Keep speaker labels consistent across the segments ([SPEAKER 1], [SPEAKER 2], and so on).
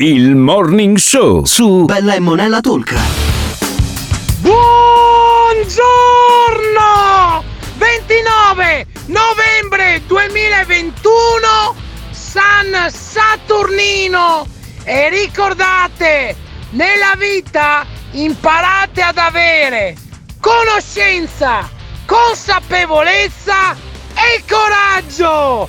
[SPEAKER 1] Il Morning Show su
[SPEAKER 2] Bella e Monella Talk.
[SPEAKER 3] Buongiorno! 29 novembre 2021 San Saturnino e ricordate, nella vita imparate ad avere conoscenza, consapevolezza e coraggio!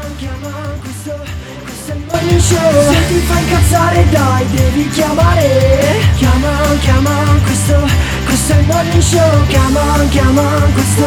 [SPEAKER 4] Morning show. Se ti fa incazzare dai, devi chiamare. Chiama, chiama, questo, questo è il morning show. Chiama, chiama, questo,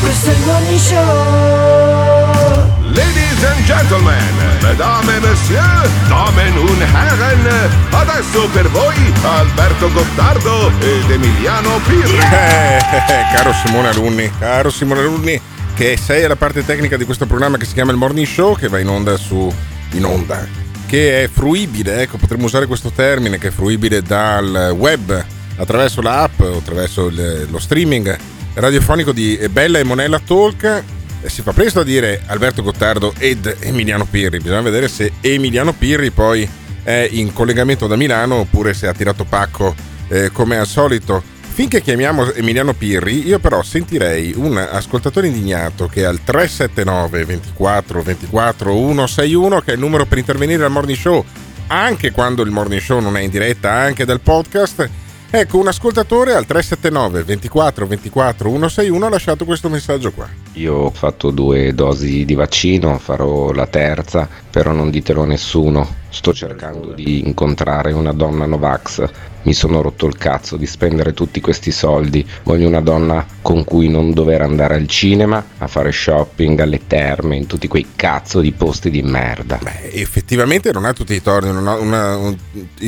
[SPEAKER 4] questo è il morning show.
[SPEAKER 5] Ladies and gentlemen, mesdames et messieurs, damen und herren, adesso per voi Alberto Gottardo ed Emiliano Pirri.
[SPEAKER 6] Eh, eh, caro Simone Alunni, caro Simone Alunni, che sei alla parte tecnica di questo programma che si chiama il Morning Show, che va in onda su in onda, che è fruibile, ecco, potremmo usare questo termine, che è fruibile dal web, attraverso l'app attraverso lo streaming radiofonico di Bella e Monella Talk. Si fa presto a dire Alberto Gottardo ed Emiliano Pirri. Bisogna vedere se Emiliano Pirri poi è in collegamento da Milano oppure se ha tirato pacco eh, come al solito. Finché chiamiamo Emiliano Pirri, io però sentirei un ascoltatore indignato che al 379 24 24 161, che è il numero per intervenire al morning show, anche quando il morning show non è in diretta, anche dal podcast. Ecco, un ascoltatore al 379 24 24 161 ha lasciato questo messaggio qua.
[SPEAKER 7] Io ho fatto due dosi di vaccino, farò la terza, però non ditelo a nessuno. Sto cercando di incontrare una donna Novax. Mi sono rotto il cazzo di spendere tutti questi soldi. Voglio una donna con cui non dover andare al cinema, a fare shopping, alle terme, in tutti quei cazzo di posti di merda.
[SPEAKER 6] Beh, effettivamente non ha tutti i torti, non ha, una- un-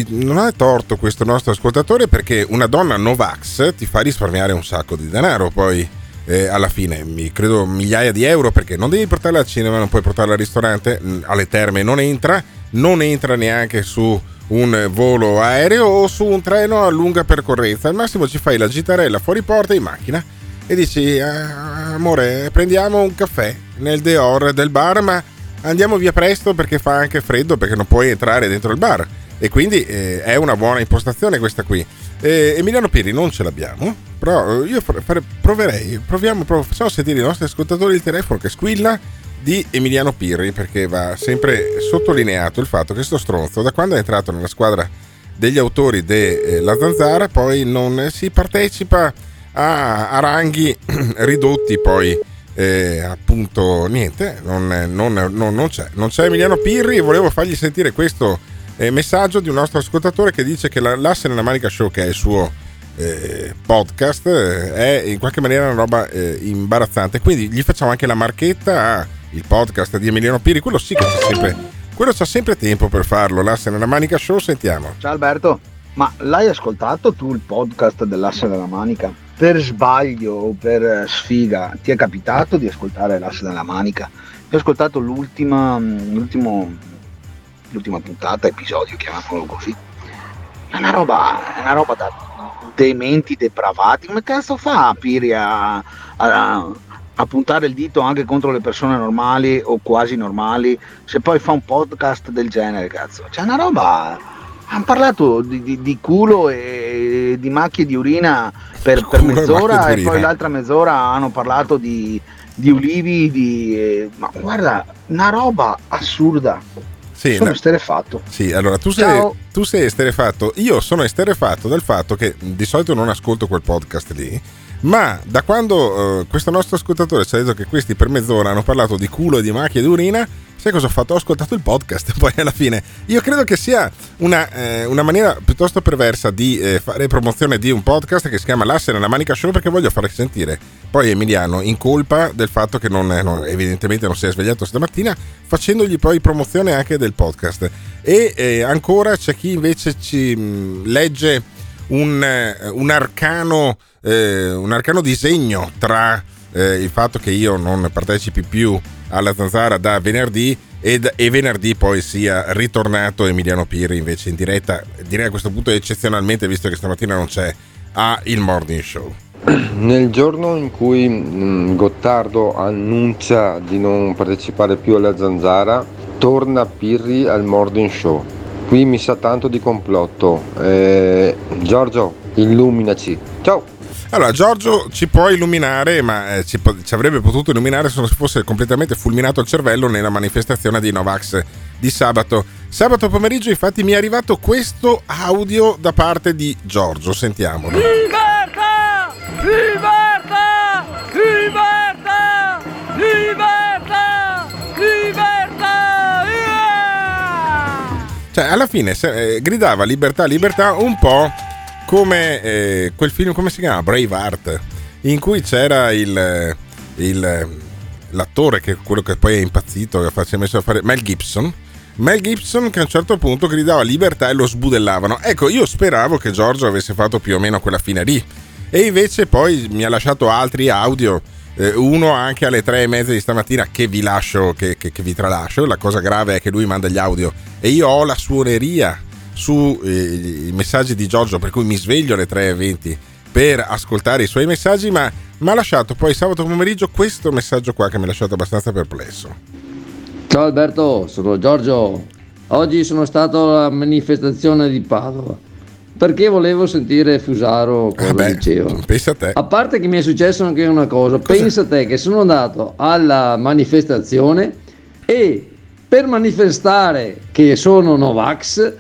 [SPEAKER 6] non ha torto questo nostro ascoltatore perché una donna Novax ti fa risparmiare un sacco di denaro poi. eh, alla fine, mi credo migliaia di euro perché non devi portarla al cinema, non puoi portarla al ristorante, alle terme non entra, non entra neanche su un volo aereo o su un treno a lunga percorrenza. Al massimo ci fai la gitarella fuori porta in macchina e dici "Ah, amore prendiamo un caffè nel Deor del bar ma andiamo via presto perché fa anche freddo perché non puoi entrare dentro il bar e quindi eh, è una buona impostazione questa qui Eh, Emiliano Piri non ce l'abbiamo però io proverei proviamo prov- facciamo sentire i nostri ascoltatori il telefono che squilla di Emiliano Pirri perché va sempre sottolineato il fatto che sto stronzo da quando è entrato nella squadra degli autori della Zanzara poi non si partecipa a, a ranghi ridotti poi eh, appunto niente non, non- non- non c'è non c'è Emiliano Pirri e volevo fargli sentire questo eh, messaggio di un nostro ascoltatore che dice che la, l'asse nella manica show che è il suo eh, podcast eh, è in qualche maniera una roba eh, imbarazzante. Quindi gli facciamo anche la marchetta al podcast di Emiliano Pirri quello sì che c'è sempre quello c'ha sempre tempo per farlo l'asse nella manica show sentiamo
[SPEAKER 8] Ciao Alberto, ma l'hai ascoltato tu il podcast dell'asse della manica? Per sbaglio o per eh, sfiga ti è capitato di ascoltare l'asse della manica? Io ho ascoltato l'ultima, mm, l'ultimo, l'ultima puntata, episodio, chiamiamolo così. È una roba, è una roba da dementi depravati. Come cazzo fa Piri a- a puntare il dito anche contro le persone normali o quasi normali se poi fa un podcast del genere, cazzo? C'è una roba. Hanno parlato di, di- di culo e di macchie di urina per, per
[SPEAKER 6] e
[SPEAKER 8] mezz'ora e
[SPEAKER 6] di
[SPEAKER 8] poi l'altra mezz'ora hanno parlato di, di ulivi, di, ma guarda, una roba assurda.
[SPEAKER 6] Sì,
[SPEAKER 8] Sono
[SPEAKER 6] no.
[SPEAKER 8] esterefatto.
[SPEAKER 6] Sì, allora tu sei, tu sei esterefatto, io sono esterefatto dal fatto che di solito non ascolto quel podcast lì, Ma da quando eh, questo nostro ascoltatore ci ha detto che questi per mezz'ora hanno parlato di culo e di macchie di urina, sai cosa ho fatto? Ho ascoltato il podcast. Poi alla fine, io credo che sia una, eh, una maniera piuttosto perversa di eh, fare promozione di un podcast che si chiama L'asse nella manica show perché voglio farli sentire. Poi Emiliano, in colpa del fatto che non, non, evidentemente non si è svegliato stamattina, facendogli poi promozione anche del podcast. E eh, ancora c'è chi invece ci mh, legge un, eh, un, arcano, eh, un arcano disegno tra eh, il fatto che io non partecipi più alla zanzara da venerdì ed, e venerdì poi sia ritornato Emiliano Pirri invece in diretta, direi a questo punto eccezionalmente visto che stamattina non c'è a Il Morning Show.
[SPEAKER 2] Nel giorno in cui mh, Gottardo annuncia di non partecipare più alla zanzara, torna Pirri al Morning Show. Qui mi sa tanto di complotto. Eh, Giorgio, illuminaci. Ciao!
[SPEAKER 6] Allora, Giorgio ci può illuminare, ma eh, ci, ci, avrebbe potuto illuminare se non fosse completamente fulminato il cervello nella manifestazione di Novax di sabato. Sabato pomeriggio, infatti, mi è arrivato questo audio da parte di Giorgio. Sentiamolo.
[SPEAKER 9] Libertà! Libertà! Libertà! Libertà! Libertà!
[SPEAKER 6] Yeah! Cioè, alla fine eh, gridava libertà, libertà un po' come eh, quel film, come si chiama? Braveheart, in cui c'era il, il, l'attore, che quello che poi è impazzito, che si è messo a fare Mel Gibson. Mel Gibson che a un certo punto gridava libertà e lo sbudellavano. Ecco, io speravo che Giorgio avesse fatto più o meno quella fine lì. E invece poi mi ha lasciato altri audio, eh, uno anche alle tre e mezza di stamattina che vi lascio, che, che, che vi tralascio. La cosa grave è che lui manda gli audio e io ho la suoneria sui eh, messaggi di Giorgio, per cui mi sveglio alle 3.20 per ascoltare i suoi messaggi, ma mi ha lasciato poi sabato pomeriggio questo messaggio qua che mi ha lasciato abbastanza perplesso.
[SPEAKER 10] Ciao Alberto, sono Giorgio. Oggi sono stato alla manifestazione di Padova perché volevo sentire Fusaro cosa
[SPEAKER 6] Vabbè,
[SPEAKER 10] diceva.
[SPEAKER 6] Pensa a te.
[SPEAKER 10] A parte che mi è successo anche una cosa, Cos'è? pensa a te che sono andato alla manifestazione e per manifestare che sono Novax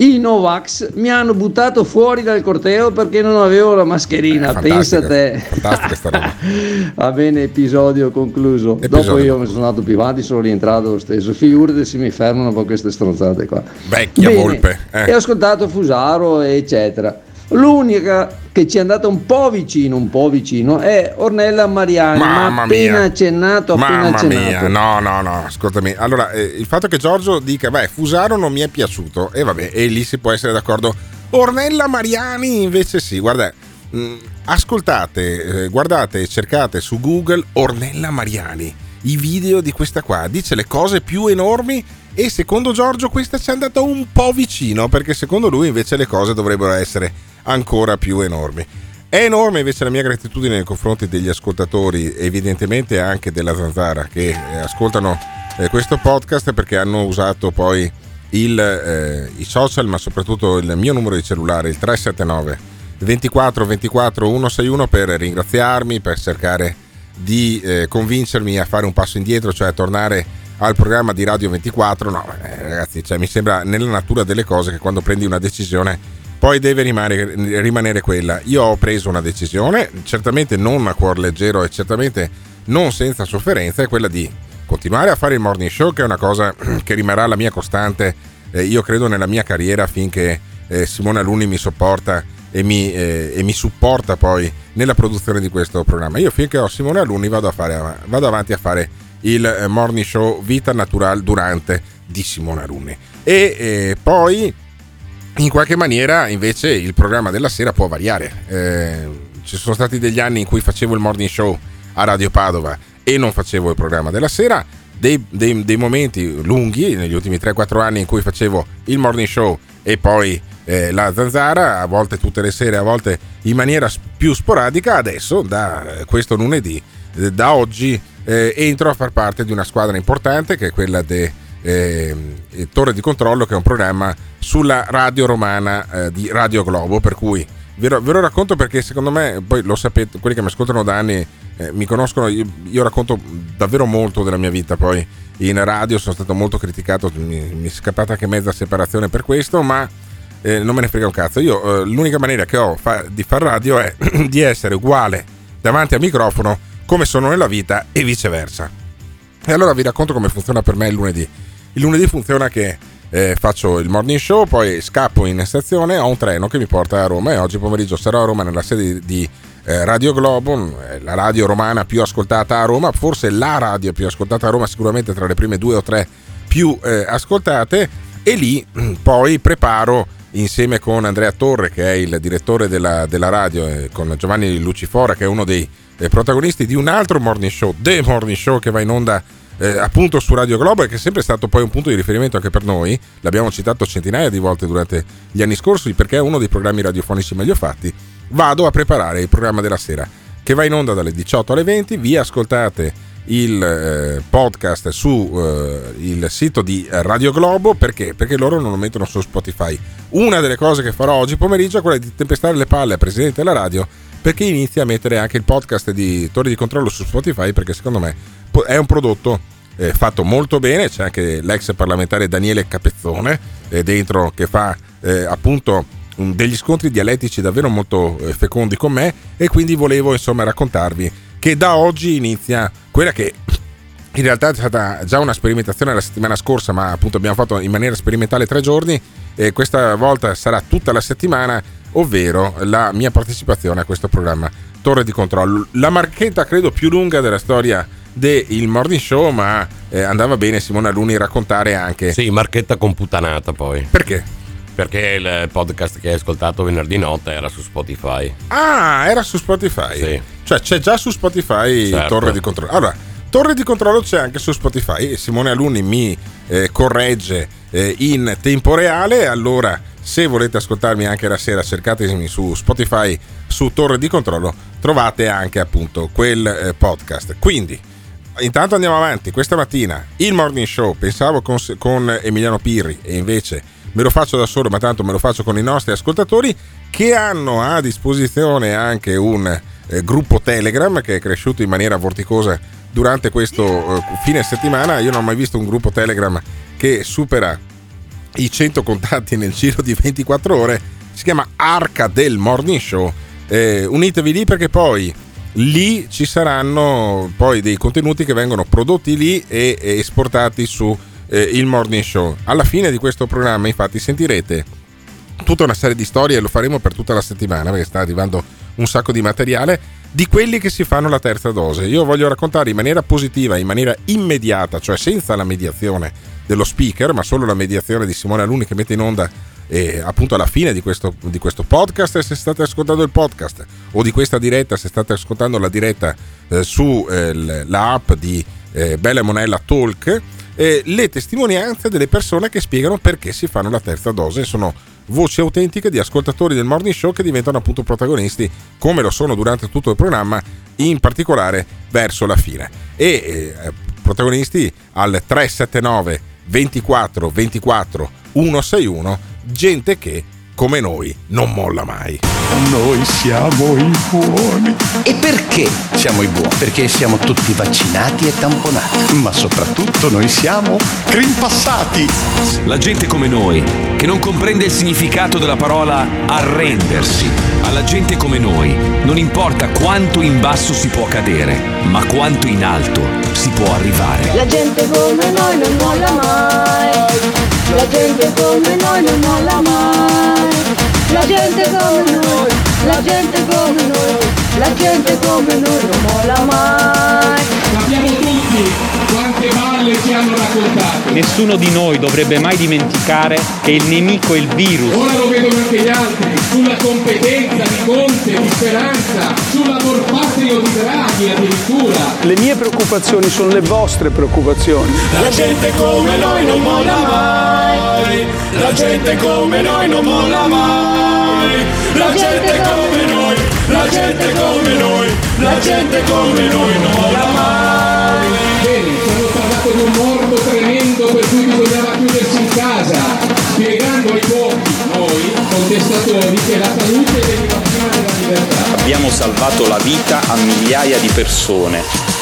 [SPEAKER 10] i Novax mi hanno buttato fuori dal corteo perché non avevo la mascherina. Eh, Pensa te. Va bene, episodio concluso. Episodio. Dopo io mi sono andato più avanti, sono rientrato lo stesso. Figurati se mi fermano con queste stronzate qua.
[SPEAKER 6] Vecchia bene. volpe.
[SPEAKER 10] Eh. E ho ascoltato Fusaro, eccetera. L'unica che ci è andata un po' vicino, un po' vicino, è Ornella Mariani. Mamma ma appena mia. accennato, appena
[SPEAKER 6] Mamma
[SPEAKER 10] accennato.
[SPEAKER 6] mia, no, no, no, ascoltami. Allora, eh, il fatto che Giorgio dica, beh, Fusaro non mi è piaciuto, e vabbè, e lì si può essere d'accordo. Ornella Mariani invece sì, guarda, mh, mm, ascoltate, eh, guardate, cercate su Google Ornella Mariani, i video di questa qua, dice le cose più enormi e secondo Giorgio questa ci è andata un po' vicino, perché secondo lui invece le cose dovrebbero essere ancora più enormi. È enorme invece la mia gratitudine nei confronti degli ascoltatori, evidentemente anche della Zanzara, che eh, ascoltano eh, questo podcast perché hanno usato poi il, eh, i social, ma soprattutto il mio numero di cellulare, il 379 24 24 161 per ringraziarmi, per cercare di eh, convincermi a fare un passo indietro, cioè a tornare al programma di Radio 24. No, eh, ragazzi, cioè, mi sembra nella natura delle cose che quando prendi una decisione poi deve rimanere, rimanere, quella. Io ho preso una decisione, certamente non a cuor leggero e certamente non senza sofferenza, è quella di continuare a fare il morning show, che è una cosa che rimarrà la mia costante, eh, io credo, nella mia carriera finché eh, Simone Alunni mi sopporta e mi, eh, e mi, supporta poi nella produzione di questo programma. Io finché ho Simone Alunni vado, fare, vado avanti a fare il eh, morning show Vita Natural durante di Simone Alunni. E eh, poi in qualche maniera invece il programma della sera può variare. Eh, ci sono stati degli anni in cui facevo il morning show a Radio Padova e non facevo il programma della sera, dei, dei, dei momenti lunghi negli ultimi 3-4 anni in cui facevo il morning show e poi eh, la zanzara, a volte tutte le sere, a volte in maniera più sporadica, adesso da questo lunedì, eh, da oggi, eh, entro a far parte di una squadra importante che è quella di eh, Torre di Controllo, che è un programma sulla radio romana eh, di Radio Globo, per cui ve lo, ve lo, racconto perché secondo me, poi lo sapete, quelli che mi ascoltano da anni eh, mi conoscono, io, io, racconto davvero molto della mia vita, poi in radio sono stato molto criticato, mi, mi è scappata anche mezza separazione per questo, ma eh, non me ne frega un cazzo. Io eh, l'unica maniera che ho fa- di far radio è di essere uguale davanti al microfono come sono nella vita e viceversa. E allora vi racconto come funziona per me il lunedì. Il lunedì funziona che eh, faccio il morning show, poi scappo in stazione, ho un treno che mi porta a Roma e oggi pomeriggio sarò a Roma nella sede di eh, Radio Globo, eh, la radio romana più ascoltata a Roma, forse la radio più ascoltata a Roma, sicuramente tra le prime due o tre più eh, ascoltate. E lì poi preparo insieme con Andrea Torre che è il direttore della, della radio e con Giovanni Lucifora che è uno dei eh, protagonisti di un altro morning show, The Morning Show che va in onda eh, appunto su Radio Globo che è sempre stato poi un punto di riferimento anche per noi, l'abbiamo citato centinaia di volte durante gli anni scorsi perché è uno dei programmi radiofonici meglio fatti, vado a preparare il programma della sera che va in onda dalle 18 alle 20, vi ascoltate il eh, podcast sul eh, sito di Radio Globo perché? Perché loro non lo mettono su Spotify. Una delle cose che farò oggi pomeriggio è quella di tempestare le palle al presidente della radio perché inizia a mettere anche il podcast di Torri di Controllo su Spotify perché secondo me è un prodotto eh, fatto molto bene, c'è anche l'ex parlamentare Daniele Capezzone eh, dentro che fa eh, appunto un, degli scontri dialettici davvero molto eh, fecondi con me e quindi volevo insomma raccontarvi che da oggi inizia quella che in realtà è stata già una sperimentazione la settimana scorsa, ma appunto abbiamo fatto in maniera sperimentale tre giorni e questa volta sarà tutta la settimana, ovvero la mia partecipazione a questo programma Torre di Controllo. La marchetta credo più lunga della storia del Morning Show, ma eh, andava bene Simona Luni raccontare anche.
[SPEAKER 11] Sì, marchetta computanata poi.
[SPEAKER 6] Perché?
[SPEAKER 11] Perché il podcast che hai ascoltato venerdì notte era su Spotify.
[SPEAKER 6] Ah, era su Spotify.
[SPEAKER 11] Sì.
[SPEAKER 6] Cioè c'è già su Spotify
[SPEAKER 11] Certo.
[SPEAKER 6] Torre di Controllo. Allora, Torre di Controllo c'è anche su Spotify Simone Alunni mi eh, corregge eh, in tempo reale. Allora, se volete ascoltarmi anche la sera, cercatemi su Spotify su Torre di Controllo, trovate anche appunto quel eh, podcast. Quindi, intanto andiamo avanti. Questa mattina il morning show pensavo con, con Emiliano Pirri e invece me lo faccio da solo, ma tanto me lo faccio con i nostri ascoltatori che hanno a disposizione anche un eh, gruppo Telegram che è cresciuto in maniera vorticosa durante questo eh, fine settimana. Io non ho mai visto un gruppo Telegram che supera i 100 contatti nel giro di 24 ore. Si chiama Arca del Morning Show. Eh, unitevi lì perché poi lì ci saranno poi dei contenuti che vengono prodotti lì e, e esportati su eh, il Morning Show. Alla fine di questo programma, infatti, sentirete tutta una serie di storie e lo faremo per tutta la settimana perché sta arrivando un sacco di materiale di quelli che si fanno la terza dose. Io voglio raccontare in maniera positiva, in maniera immediata, cioè senza la mediazione dello speaker, ma solo la mediazione di Simone Aluni che mette in onda eh, appunto alla fine di questo, di questo podcast. Se state ascoltando il podcast o di questa diretta se state ascoltando la diretta eh, su eh, app di eh, Bella Monella Talk eh, le testimonianze delle persone che spiegano perché si fanno la terza dose. Sono voci autentiche di ascoltatori del morning show che diventano appunto protagonisti come lo sono durante tutto il programma in particolare verso la fine. E eh, protagonisti al 379 24 24 161 gente che come noi non molla mai
[SPEAKER 12] Noi siamo i buoni. E perché siamo i buoni? Perché siamo tutti vaccinati e tamponati. Ma soprattutto noi siamo crimpassati.
[SPEAKER 1] La gente come noi, che non comprende il significato della parola arrendersi. Alla gente come noi non importa quanto in basso si può cadere, ma quanto in alto si può arrivare.
[SPEAKER 13] La gente come noi non molla mai. La gente come noi non molla mai. La gente come noi, la gente come noi, la gente come noi non molla mai.
[SPEAKER 14] Sappiamo tutti quante balle ci hanno raccontato.
[SPEAKER 15] Nessuno di noi dovrebbe mai dimenticare che il nemico è il virus.
[SPEAKER 14] Ora lo vedono anche gli altri, sulla competenza di Conte, di Speranza, sull'amor patrio di Draghi addirittura.
[SPEAKER 16] Le mie preoccupazioni sono le vostre preoccupazioni.
[SPEAKER 17] La gente come noi non molla mai. La gente come noi non molla mai. La gente come noi, la gente come noi, la gente come noi non molla mai.
[SPEAKER 14] Bene, ci hanno parlato di un morbo tremendo per cui bisognava chiudersi in casa, spiegando ai pochi, noi, contestatori, che la salute deriva prima della libertà.
[SPEAKER 18] Abbiamo salvato la vita a migliaia di persone.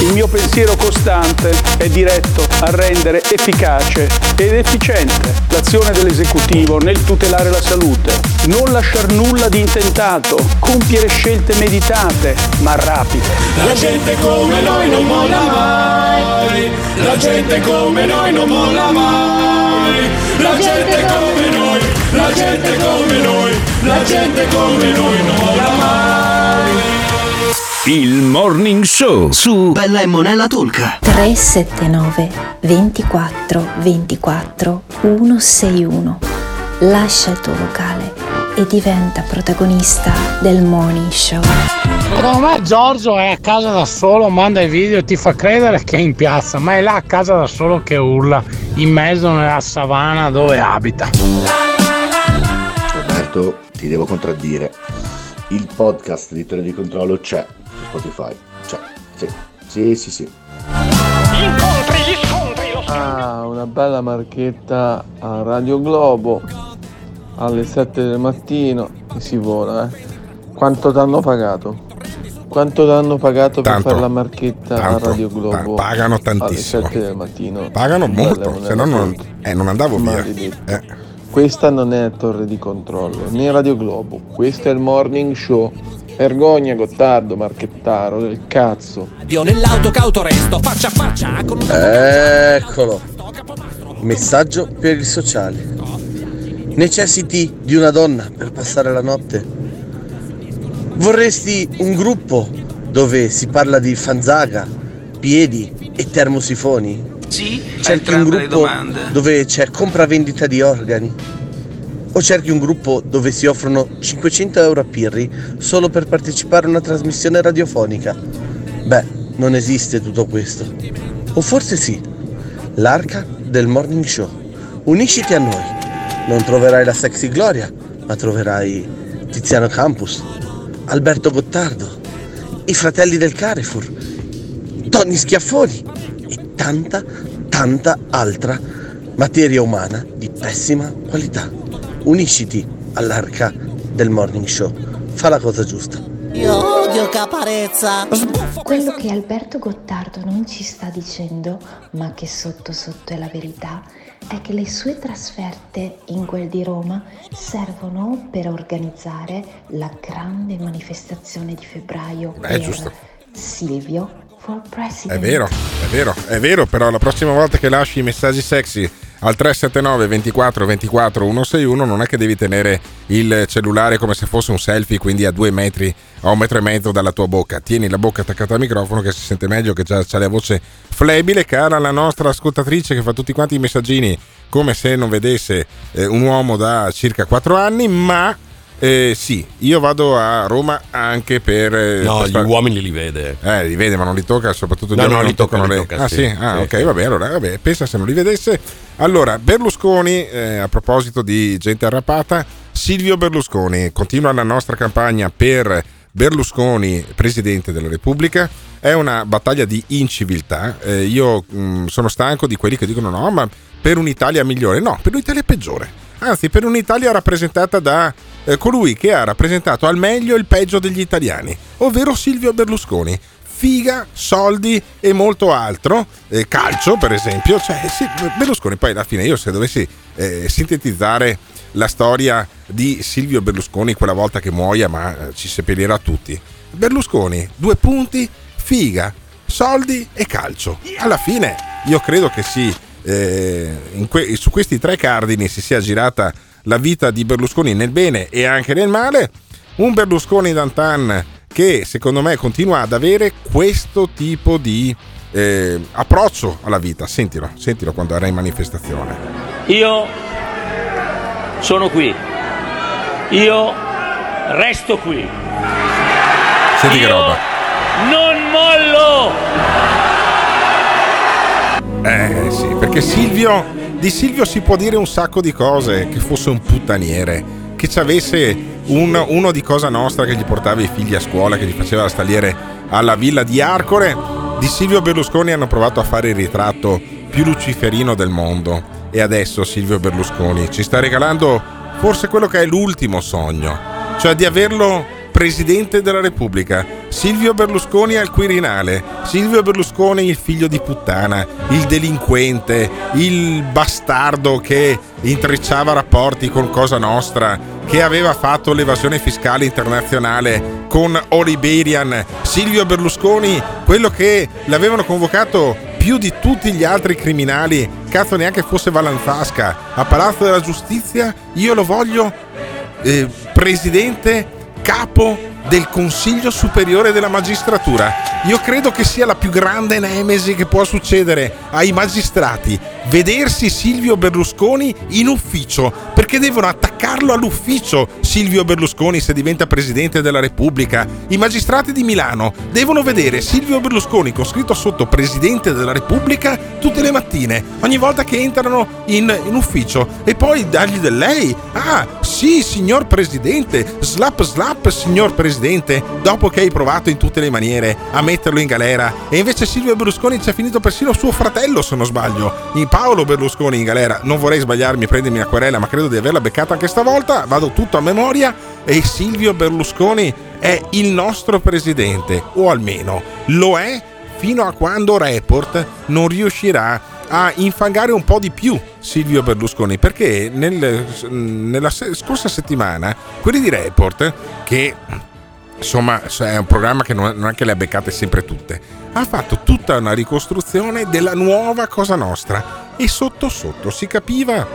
[SPEAKER 16] Il mio pensiero costante è diretto a rendere efficace ed efficiente l'azione dell'esecutivo nel tutelare la salute, non lasciar nulla di intentato, compiere scelte meditate ma rapide.
[SPEAKER 17] La gente come noi non molla mai, la gente come noi non molla mai, la gente come noi, la gente come noi, la gente come noi non molla mai.
[SPEAKER 1] Il Morning Show su
[SPEAKER 18] Bella e Monella Tulca.
[SPEAKER 19] 379 24 24 161. Lascia il tuo vocale e diventa protagonista del Morning Show.
[SPEAKER 3] Secondo me Giorgio è a casa da solo, manda i video e ti fa credere che è in piazza, ma è là a casa da solo che urla, in mezzo nella savana dove abita.
[SPEAKER 20] Roberto, ti devo contraddire. Il podcast di Torre di Controllo c'è su Spotify. C'è. Sì. Sì, sì, sì.
[SPEAKER 21] Ah, una bella marchetta a Radio Globo alle 7 del mattino e si vola, eh. Quanto t'hanno pagato? Quanto t'hanno pagato
[SPEAKER 6] Tanto,
[SPEAKER 21] per fare la marchetta a
[SPEAKER 6] tanto,
[SPEAKER 21] Radio Globo?
[SPEAKER 6] pa- pagano tantissimo.
[SPEAKER 21] Alle 7 del mattino.
[SPEAKER 6] Pagano molto, se no non, eh, non andavo via.
[SPEAKER 21] Maledetto.
[SPEAKER 6] Eh.
[SPEAKER 21] Questa non è torre di controllo, né Radio Globo, questo è il morning show. Vergogna Gottardo, Marchettaro del cazzo.
[SPEAKER 22] Io nell'auto cauto resto, faccia a faccia con
[SPEAKER 23] Eccolo. Messaggio per il sociale. Necessiti di una donna per passare la notte? Vorresti un gruppo dove si parla di fanzaga, piedi e termosifoni?
[SPEAKER 18] Sì,
[SPEAKER 23] Cerchi un gruppo dove c'è compravendita di organi? O cerchi un gruppo dove si offrono 500 euro a Pirri solo per partecipare a una trasmissione radiofonica? Beh, non esiste tutto questo. O forse sì. L'arca del morning show. Unisciti a noi. Non troverai la sexy Gloria, ma troverai Tiziano Campus, Alberto Gottardo, i fratelli del Carrefour, Tony Schiaffoni e tanta, tanta altra materia umana di pessima qualità. Unisciti all'arca del morning show. Fa la cosa giusta.
[SPEAKER 24] Io odio caparezza.
[SPEAKER 19] Quello che Alberto Gottardo non ci sta dicendo, ma che sotto sotto è la verità, è che le sue trasferte in quel di Roma servono per organizzare la grande manifestazione di febbraio
[SPEAKER 6] Beh,
[SPEAKER 19] per
[SPEAKER 6] giusto.
[SPEAKER 19] Silvio for President.
[SPEAKER 6] È vero, è vero, è vero, però la prossima volta che lasci i messaggi sexy al 379 24 24 161 non è che devi tenere il cellulare come se fosse un selfie, quindi a due metri, a un metro e mezzo dalla tua bocca. Tieni la bocca attaccata al microfono che si sente meglio, che già c'ha la voce flebile, cara la nostra ascoltatrice che fa tutti quanti i messaggini come se non vedesse eh, un uomo da circa 4 anni, ma eh, sì, io vado a Roma anche per... eh,
[SPEAKER 11] No,
[SPEAKER 6] per
[SPEAKER 11] gli
[SPEAKER 6] far-
[SPEAKER 11] uomini li vede.
[SPEAKER 6] eh, li vede, ma non li tocca, soprattutto gli
[SPEAKER 11] No,
[SPEAKER 6] uomini
[SPEAKER 11] no,
[SPEAKER 6] non
[SPEAKER 11] li tocca,
[SPEAKER 6] toccano
[SPEAKER 11] li
[SPEAKER 6] le.
[SPEAKER 11] tocca,
[SPEAKER 6] ah,
[SPEAKER 11] sì.
[SPEAKER 6] sì, ah,
[SPEAKER 11] Sì,
[SPEAKER 6] ok,
[SPEAKER 11] sì.
[SPEAKER 6] vabbè, allora, vabbè, pensa se non li vedesse. Allora, Berlusconi, eh, a proposito di gente arrapata, Silvio Berlusconi continua la nostra campagna per Berlusconi, presidente della Repubblica. È una battaglia di inciviltà. Eh, io mh, sono stanco di quelli che dicono no, ma per un'Italia migliore. No, per un'Italia peggiore. Anzi, per un'Italia rappresentata da eh, colui che ha rappresentato al meglio il peggio degli italiani, ovvero Silvio Berlusconi. Figa, soldi e molto altro, Eh, calcio per esempio, cioè sì, Berlusconi poi alla fine io se dovessi eh, sintetizzare la storia di Silvio Berlusconi quella volta che muoia ma eh, ci seppellirà tutti. Berlusconi, due punti, figa, soldi e calcio. Alla fine io credo che sì, eh, que- su questi tre cardini si sia girata la vita di Berlusconi nel bene e anche nel male. Un Berlusconi d'antan che secondo me continua ad avere questo tipo di eh, approccio alla vita. Sentilo, sentilo quando era in manifestazione.
[SPEAKER 25] Io sono qui. Io resto qui.
[SPEAKER 6] Senti che
[SPEAKER 25] Io
[SPEAKER 6] roba.
[SPEAKER 25] Non mollo!
[SPEAKER 6] Eh sì, perché Silvio, di Silvio si può dire un sacco di cose, che fosse un puttaniere, che ci avesse un- uno di Cosa Nostra che gli portava i figli a scuola, che gli faceva la staliere alla villa di Arcore. Di Silvio Berlusconi hanno provato a fare il ritratto più luciferino del mondo. E adesso Silvio Berlusconi ci sta regalando forse quello che è l'ultimo sogno, cioè di averlo Presidente della Repubblica. Silvio Berlusconi al Quirinale. Silvio Berlusconi il figlio di puttana, il delinquente, il bastardo che intrecciava rapporti con Cosa Nostra, che aveva fatto l'evasione fiscale internazionale con Oliberian. Silvio Berlusconi, quello che l'avevano convocato più di tutti gli altri criminali, cazzo neanche fosse Valanzasca, a Palazzo della Giustizia, io lo voglio eh, presidente capo del Consiglio Superiore della Magistratura. Io credo che sia la più grande nemesi che può succedere ai magistrati, vedersi Silvio Berlusconi in ufficio, perché devono attaccarlo all'ufficio Silvio Berlusconi se diventa Presidente della Repubblica. I magistrati di Milano devono vedere Silvio Berlusconi con scritto sotto Presidente della Repubblica tutte le mattine, ogni volta che entrano in, in ufficio, e poi dargli del lei. Ah, sì, signor Presidente, slap slap, signor Presidente. Dopo che hai provato in tutte le maniere a metterlo in galera. E invece Silvio Berlusconi ci ha finito persino suo fratello se non sbaglio. In Paolo Berlusconi in galera. Non vorrei sbagliarmi prendermi una querela ma credo di averla beccata anche stavolta. Vado tutto a memoria. E Silvio Berlusconi è il nostro presidente. O almeno lo è fino a quando Report non riuscirà a infangare un po' di più Silvio Berlusconi perché nel, nella scorsa settimana quelli di Report che insomma è un programma che non è che le ha beccate sempre tutte, ha fatto tutta una ricostruzione della nuova Cosa Nostra e sotto sotto si capiva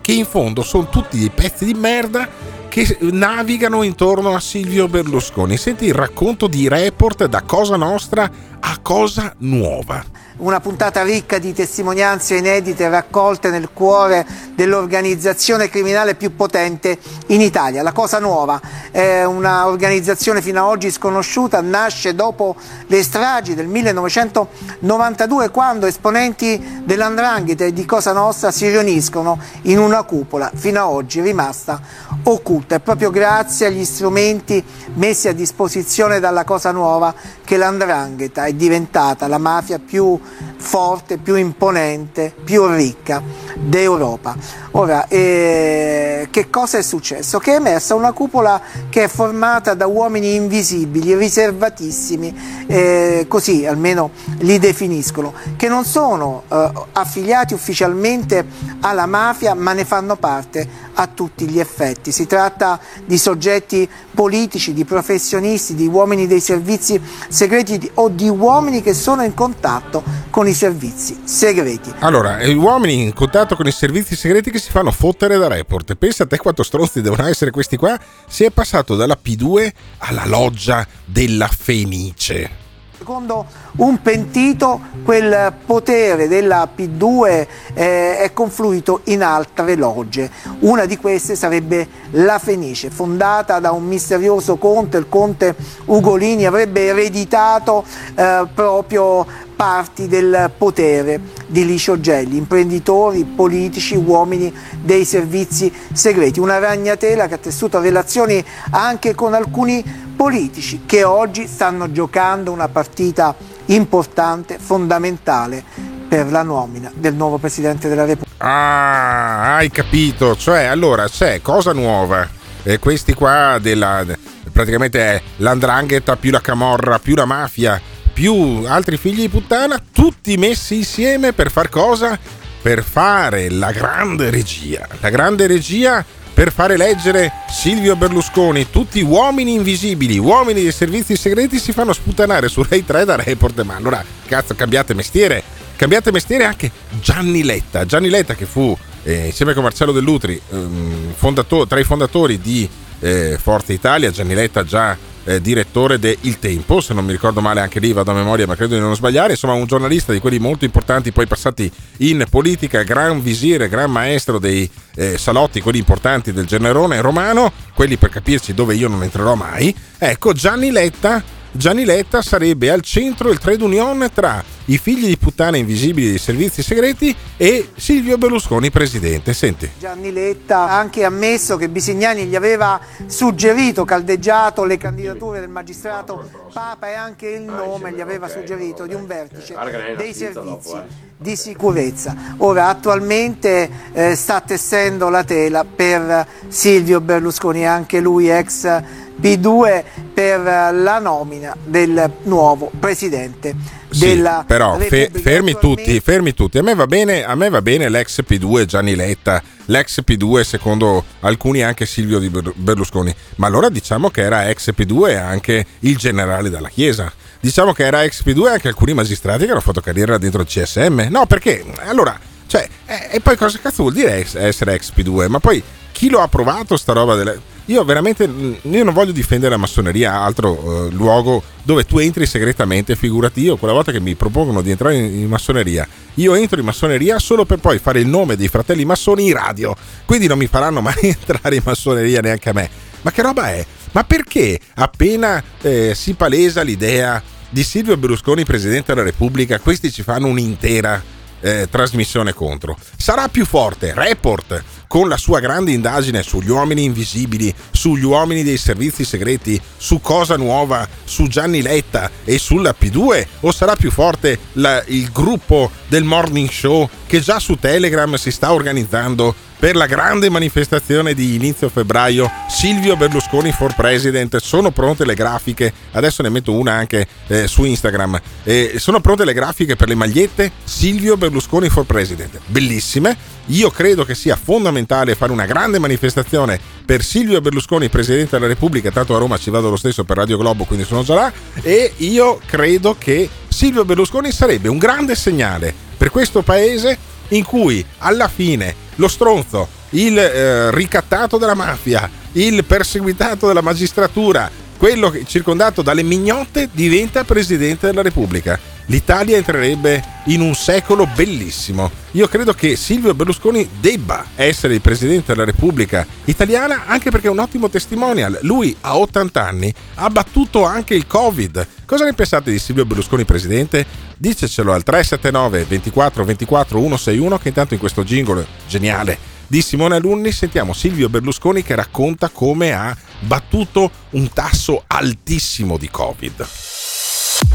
[SPEAKER 6] che in fondo sono tutti dei pezzi di merda che navigano intorno a Silvio Berlusconi. Senti il racconto di Report da Cosa Nostra a Cosa Nuova
[SPEAKER 26] una puntata ricca di testimonianze inedite raccolte nel cuore dell'organizzazione criminale più potente in Italia. La Cosa Nuova è un'organizzazione fino ad oggi sconosciuta, nasce dopo le stragi del 1992 quando esponenti dell'Andrangheta e di Cosa Nostra si riuniscono in una cupola fino ad oggi rimasta occulta. È proprio grazie agli strumenti messi a disposizione dalla Cosa Nuova che l'Andrangheta è diventata la mafia più forte, più imponente, più ricca d'Europa. Ora, eh, che cosa è successo? Che è emersa una cupola che è formata da uomini invisibili, riservatissimi, eh, così almeno li definiscono, che non sono eh, affiliati ufficialmente alla mafia ma ne fanno parte a tutti gli effetti. Si tratta di soggetti politici, di professionisti, di uomini dei servizi segreti o di uomini che sono in contatto con i servizi segreti.
[SPEAKER 6] Allora, gli uomini in contatto con i servizi segreti che si fanno fottere da report. Pensa a te quanto stronzi devono essere questi qua. Si è passato dalla P2 alla loggia della Fenice.
[SPEAKER 26] Secondo un pentito quel potere della P2 eh, è confluito in altre logge. Una di queste sarebbe la Fenice, fondata da un misterioso conte, il conte Ugolini avrebbe ereditato eh, proprio parti del potere di Licio Gelli, imprenditori, politici, uomini dei servizi segreti. Una ragnatela che ha tessuto relazioni anche con alcuni politici che oggi stanno giocando una partita importante, fondamentale per la nomina del nuovo Presidente della Repubblica.
[SPEAKER 6] Ah, hai capito, cioè allora c'è cosa nuova. E questi qua della praticamente è l'andrangheta più la camorra più la mafia più altri figli di puttana, tutti messi insieme per far cosa? Per fare la grande regia. La grande regia per fare eleggere Silvio Berlusconi. Tutti uomini invisibili, uomini dei servizi segreti si fanno sputanare su Rai 3 da report. Ma allora, cazzo, cambiate mestiere. Cambiate mestiere anche Gianni Letta. Gianni Letta che fu, eh, insieme con Marcello Dell'Utri, ehm, fondato- tra i fondatori di eh, Forza Italia. Gianni Letta già eh, direttore de Il Tempo, se non mi ricordo male anche lì vado a memoria ma credo di non sbagliare, insomma un giornalista di quelli molto importanti poi passati in politica, gran visire, gran maestro dei eh, salotti, quelli importanti del Generone romano, quelli per capirci dove io non entrerò mai, ecco Gianni Letta Gianni Letta sarebbe al centro del trade union tra i figli di puttana invisibili dei servizi segreti e Silvio Berlusconi presidente. Senti.
[SPEAKER 26] Gianni Letta ha anche ammesso che Bisignani gli aveva suggerito, caldeggiato le candidature del magistrato Papa e anche il nome gli aveva suggerito di un vertice dei servizi di sicurezza. Ora attualmente eh, sta tessendo la tela per Silvio Berlusconi, anche lui ex P2 per la nomina del nuovo presidente
[SPEAKER 6] Sì,
[SPEAKER 26] della
[SPEAKER 6] però fe- fermi tutti, fermi tutti. A me, va bene, a me va bene l'ex P2 Gianni Letta, l'ex P2 secondo alcuni anche Silvio di Ber- Berlusconi. Ma allora diciamo che era ex P2 anche il generale della Chiesa. Diciamo che era ex P2 anche alcuni magistrati che hanno fatto carriera dentro il CSM. No, perché allora, cioè, eh, e poi cosa cazzo vuol dire essere ex P2? Ma poi chi lo ha provato sta roba delle... Io veramente io non voglio difendere la massoneria, altro eh, luogo dove tu entri segretamente, figurati io, quella volta che mi propongono di entrare in, in massoneria, io entro in massoneria solo per poi fare il nome dei fratelli massoni in radio, quindi non mi faranno mai entrare in massoneria neanche a me. Ma che roba è? Ma perché appena eh, si palesa l'idea di Silvio Berlusconi Presidente della Repubblica, questi ci fanno un'intera eh, trasmissione contro. Sarà più forte Report con la sua grande indagine sugli uomini invisibili, sugli uomini dei servizi segreti, su Cosa Nuova, su Gianni Letta e sulla P2? O sarà più forte la- il gruppo del Morning Show che già su Telegram si sta organizzando per la grande manifestazione di inizio febbraio? Silvio Berlusconi for President sono pronte le grafiche? Adesso ne metto una anche eh, su Instagram. Eh, sono pronte le grafiche per le magliette? Silvio Berlusconi for President. Bellissime io credo che sia fondamentale fare una grande manifestazione per Silvio Berlusconi Presidente della Repubblica tanto a Roma ci vado lo stesso per Radio Globo quindi sono già là e io credo che Silvio Berlusconi sarebbe un grande segnale per questo paese in cui alla fine lo stronzo, il eh, ricattato della mafia, il perseguitato della magistratura, quello circondato dalle mignotte diventa presidente della Repubblica. L'Italia entrerebbe in un secolo bellissimo. Io credo che Silvio Berlusconi debba essere il presidente della Repubblica italiana anche perché è un ottimo testimonial. Lui a 80 anni ha battuto anche il Covid. Cosa ne pensate di Silvio Berlusconi presidente? Dicecelo al 379 24 24 161 che intanto in questo jingle geniale di Simone Alunni sentiamo Silvio Berlusconi che racconta come ha battuto un tasso altissimo di Covid.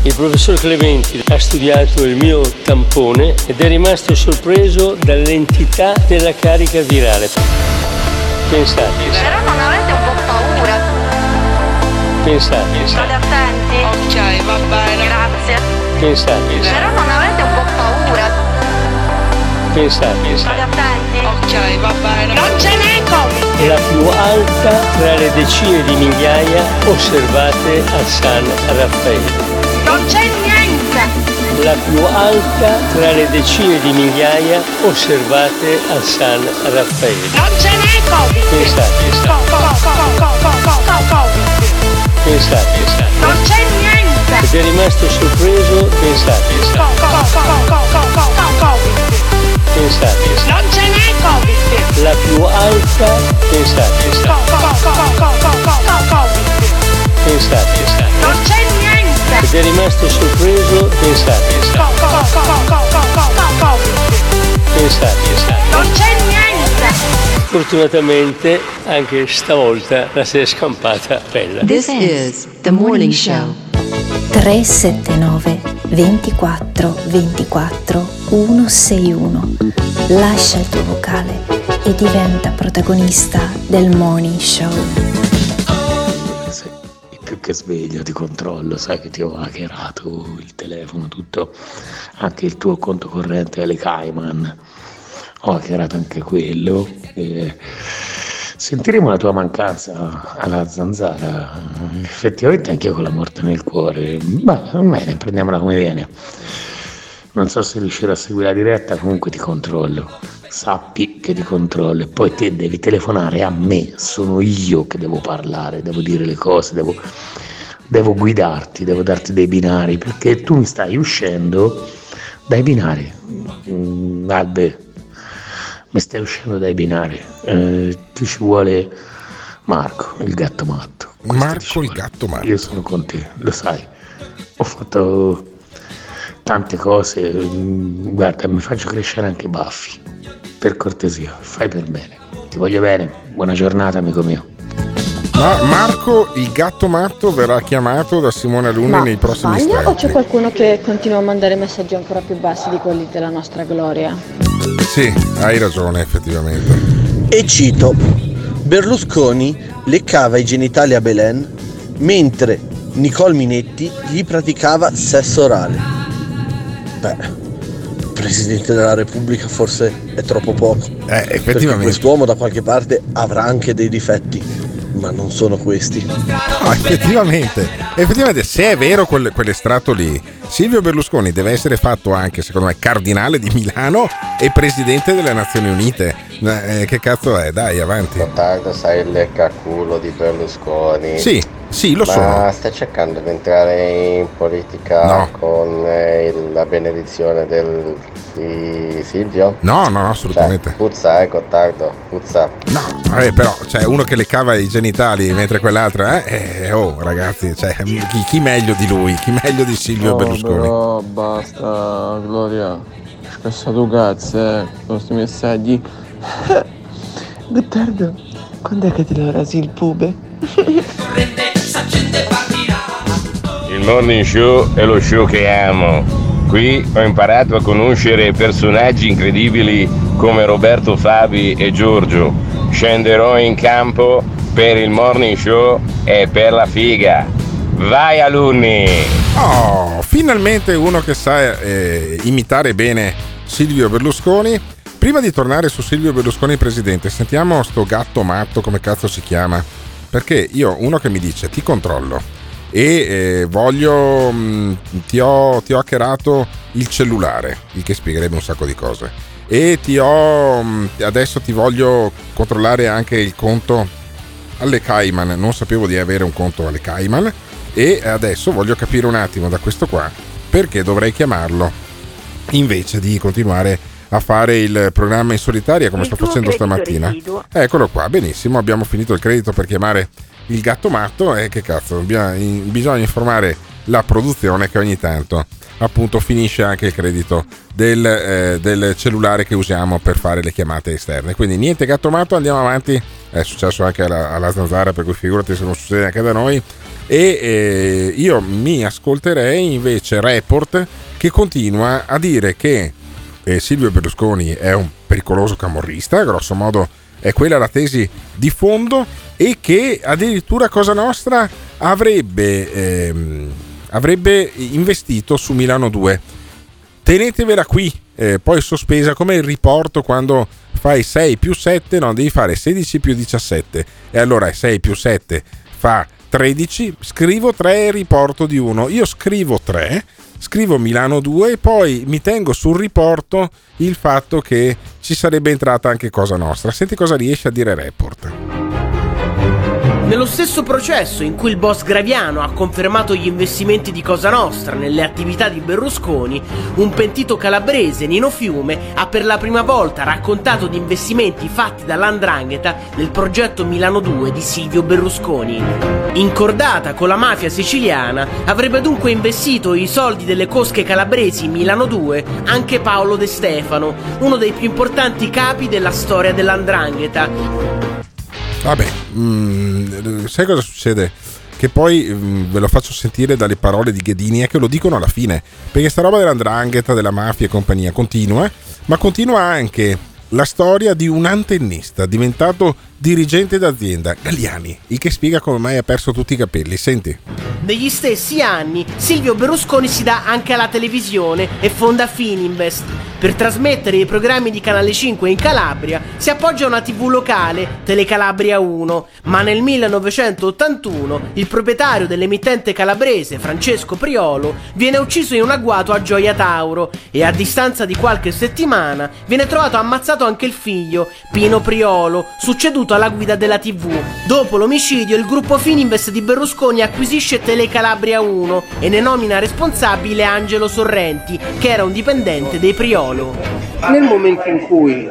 [SPEAKER 27] Il professor Clementi ha studiato il mio tampone ed è rimasto sorpreso dall'entità della carica virale. Pensate,
[SPEAKER 28] Però non avete un po' paura.
[SPEAKER 27] pensate,
[SPEAKER 28] State attenti. Ok, va bene. Grazie.
[SPEAKER 27] pensate,
[SPEAKER 28] Però non avete un po' paura.
[SPEAKER 27] pensate.
[SPEAKER 28] State attenti. Ok, va bene. Non ce n'è Covid.
[SPEAKER 27] La più alta tra le decine di migliaia osservate a San Raffaele.
[SPEAKER 28] Non c'è niente.
[SPEAKER 27] La più alta tra le decine di migliaia osservate a San Raffaele.
[SPEAKER 28] Non ce n'è Covid.
[SPEAKER 27] Pensate,
[SPEAKER 28] co- Covid.
[SPEAKER 27] pensate,
[SPEAKER 28] Non c'è niente.
[SPEAKER 27] ed è rimasto sorpreso, pensate,
[SPEAKER 28] co- Covid.
[SPEAKER 27] pensate,
[SPEAKER 28] Non ce n'è Covid.
[SPEAKER 27] la più alta, pensate,
[SPEAKER 28] co- Covid.
[SPEAKER 27] pensate,
[SPEAKER 28] Non c'è niente.
[SPEAKER 27] Ed è rimasto sorpreso, pensate,
[SPEAKER 28] co- Covid.
[SPEAKER 27] pensate.
[SPEAKER 28] Non c'è niente.
[SPEAKER 27] Fortunatamente anche stavolta la si è scampata bella.
[SPEAKER 19] This is the morning show. 379 24 24 161. Lascia il tuo vocale e diventa protagonista del morning show.
[SPEAKER 29] Più che sveglio ti controllo, sai che ti ho hackerato il telefono, tutto, anche il tuo conto corrente alle Cayman. Ho hackerato anche quello. e sentiremo la tua mancanza alla zanzara. Effettivamente anche io con la morte nel cuore. Ma va bene, prendiamola come viene. Non so se riuscirò a seguire la diretta, comunque ti controllo. Sappi che ti controllo e poi te devi telefonare a me, sono io che devo parlare, devo dire le cose, devo, devo guidarti, devo darti dei binari, perché tu mi stai uscendo dai binari. Mm, Albe, mi stai uscendo dai binari. Eh, ti ci vuole Marco, il gatto matto.
[SPEAKER 6] Marco il gatto matto.
[SPEAKER 29] Io sono con te, lo sai. Ho fatto tante cose, mm, guarda, mi faccio crescere anche i baffi. Per cortesia, fai per bene. Ti voglio bene. Buona giornata, amico mio.
[SPEAKER 6] Ma Marco il gatto matto verrà chiamato da Simone Alunni
[SPEAKER 30] Ma
[SPEAKER 6] nei prossimi
[SPEAKER 30] sbaglio o
[SPEAKER 6] istanti.
[SPEAKER 30] c'è qualcuno che continua a mandare messaggi ancora più bassi di quelli della nostra gloria?
[SPEAKER 6] Sì, hai ragione effettivamente.
[SPEAKER 23] E cito, Berlusconi leccava i genitali a Belen mentre Nicole Minetti gli praticava sesso orale. Beh, Presidente della Repubblica forse è troppo poco.
[SPEAKER 6] Eh,
[SPEAKER 23] Perché
[SPEAKER 6] effettivamente.
[SPEAKER 23] quest'uomo da qualche parte avrà anche dei difetti, ma non sono questi.
[SPEAKER 6] No, effettivamente, effettivamente, se è vero quel- quell'estratto lì, Silvio Berlusconi deve essere fatto anche, secondo me, cardinale di Milano e presidente delle Nazioni Unite. Eh, che cazzo è? Dai, avanti.
[SPEAKER 31] Gottardo sai il leccaculo di Berlusconi?
[SPEAKER 6] Sì, sì, lo
[SPEAKER 31] Ma
[SPEAKER 6] sono.
[SPEAKER 31] stai cercando di entrare in politica
[SPEAKER 6] No.
[SPEAKER 31] con eh, il- la benedizione del, di Silvio?
[SPEAKER 6] No, no, assolutamente.
[SPEAKER 31] Cioè, puzza, eh, Gottardo, puzza.
[SPEAKER 6] Eh, però c'è uno che le cava i genitali mentre quell'altro, eh? eh, oh, ragazzi, cioè, chi, chi meglio di lui? Chi meglio di Silvio
[SPEAKER 21] No,
[SPEAKER 6] Berlusconi?
[SPEAKER 21] però basta, Gloria. Scassato cazzo, eh, con questi messaggi. Gottardo, quando è che te lo rasi il pube?
[SPEAKER 32] Il morning show è lo show che amo. Qui ho imparato a conoscere personaggi incredibili come Roberto Fabi e Giorgio. Scenderò in campo per il morning show e per la figa. Vai alunni!
[SPEAKER 6] Oh, finalmente uno che sa eh, imitare bene Silvio Berlusconi. Prima di tornare su Silvio Berlusconi presidente, sentiamo sto gatto matto come cazzo si chiama. Perché io, uno che mi dice ti controllo e eh, voglio, mh, ti, ho, ti ho hackerato il cellulare, il che spiegherebbe un sacco di cose. E ti ho, mh, adesso ti voglio controllare anche il conto alle Cayman, non sapevo di avere un conto alle Cayman e adesso voglio capire un attimo da questo qua perché dovrei chiamarlo invece di continuare a fare il programma in solitaria come sto facendo stamattina. Eccolo qua, benissimo, abbiamo finito il credito per chiamare il gatto matto e che cazzo, bisogna, bisogna informare la produzione che ogni tanto appunto finisce anche il credito del, eh, del cellulare che usiamo per fare le chiamate esterne. Quindi niente gatto matto, andiamo avanti. È successo anche alla, alla zanzara, per cui figurati se non succede anche da noi. E eh, io mi ascolterei invece Report che continua a dire che eh, Silvio Berlusconi è un pericoloso camorrista, grosso modo è quella la tesi di fondo e che addirittura Cosa Nostra avrebbe, ehm, avrebbe investito su Milano 2. Tenetevela qui, eh, poi sospesa come il riporto quando fai 6 più 7, no, devi fare 16 più 17 e allora 6 più 7 fa 13, scrivo 3 e riporto di 1. Io scrivo 3, scrivo Milano 2 e poi mi tengo sul riporto il fatto che ci sarebbe entrata anche Cosa Nostra. Senti cosa riesce a dire Report.
[SPEAKER 33] Nello stesso processo in cui il boss Graviano ha confermato gli investimenti di Cosa Nostra nelle attività di Berlusconi, un pentito calabrese, Nino Fiume, ha per la prima volta raccontato di investimenti fatti dall'Andrangheta nel progetto Milano 2 di Silvio Berlusconi. Incordata con la mafia siciliana, avrebbe dunque investito i soldi delle cosche calabresi Milano 2 anche Paolo De Stefano, uno dei più importanti capi della storia dell'Andrangheta.
[SPEAKER 6] Vabbè, mm, sai cosa succede? Che poi mm, ve lo faccio sentire dalle parole di Ghedini che lo dicono alla fine. Perché sta roba dell'andrangheta, della mafia e compagnia continua, ma continua anche la storia di un antennista diventato dirigente d'azienda, Galliani, il che spiega come mai ha perso tutti i capelli. Senti.
[SPEAKER 33] Negli stessi anni Silvio Berlusconi si dà anche alla televisione e fonda Fininvest. Per trasmettere i programmi di Canale 5 in Calabria si appoggia a una tv locale, Telecalabria 1, ma nel 1981 il proprietario dell'emittente calabrese, Francesco Priolo, viene ucciso in un agguato a Gioia Tauro e a distanza di qualche settimana viene trovato ammazzato anche il figlio, Pino Priolo, succeduto alla guida della tv. Dopo l'omicidio il gruppo Fininvest di Berlusconi acquisisce Telecalabria 1 e ne nomina responsabile Angelo Sorrenti, che era un dipendente dei Priolo.
[SPEAKER 34] Nel momento in cui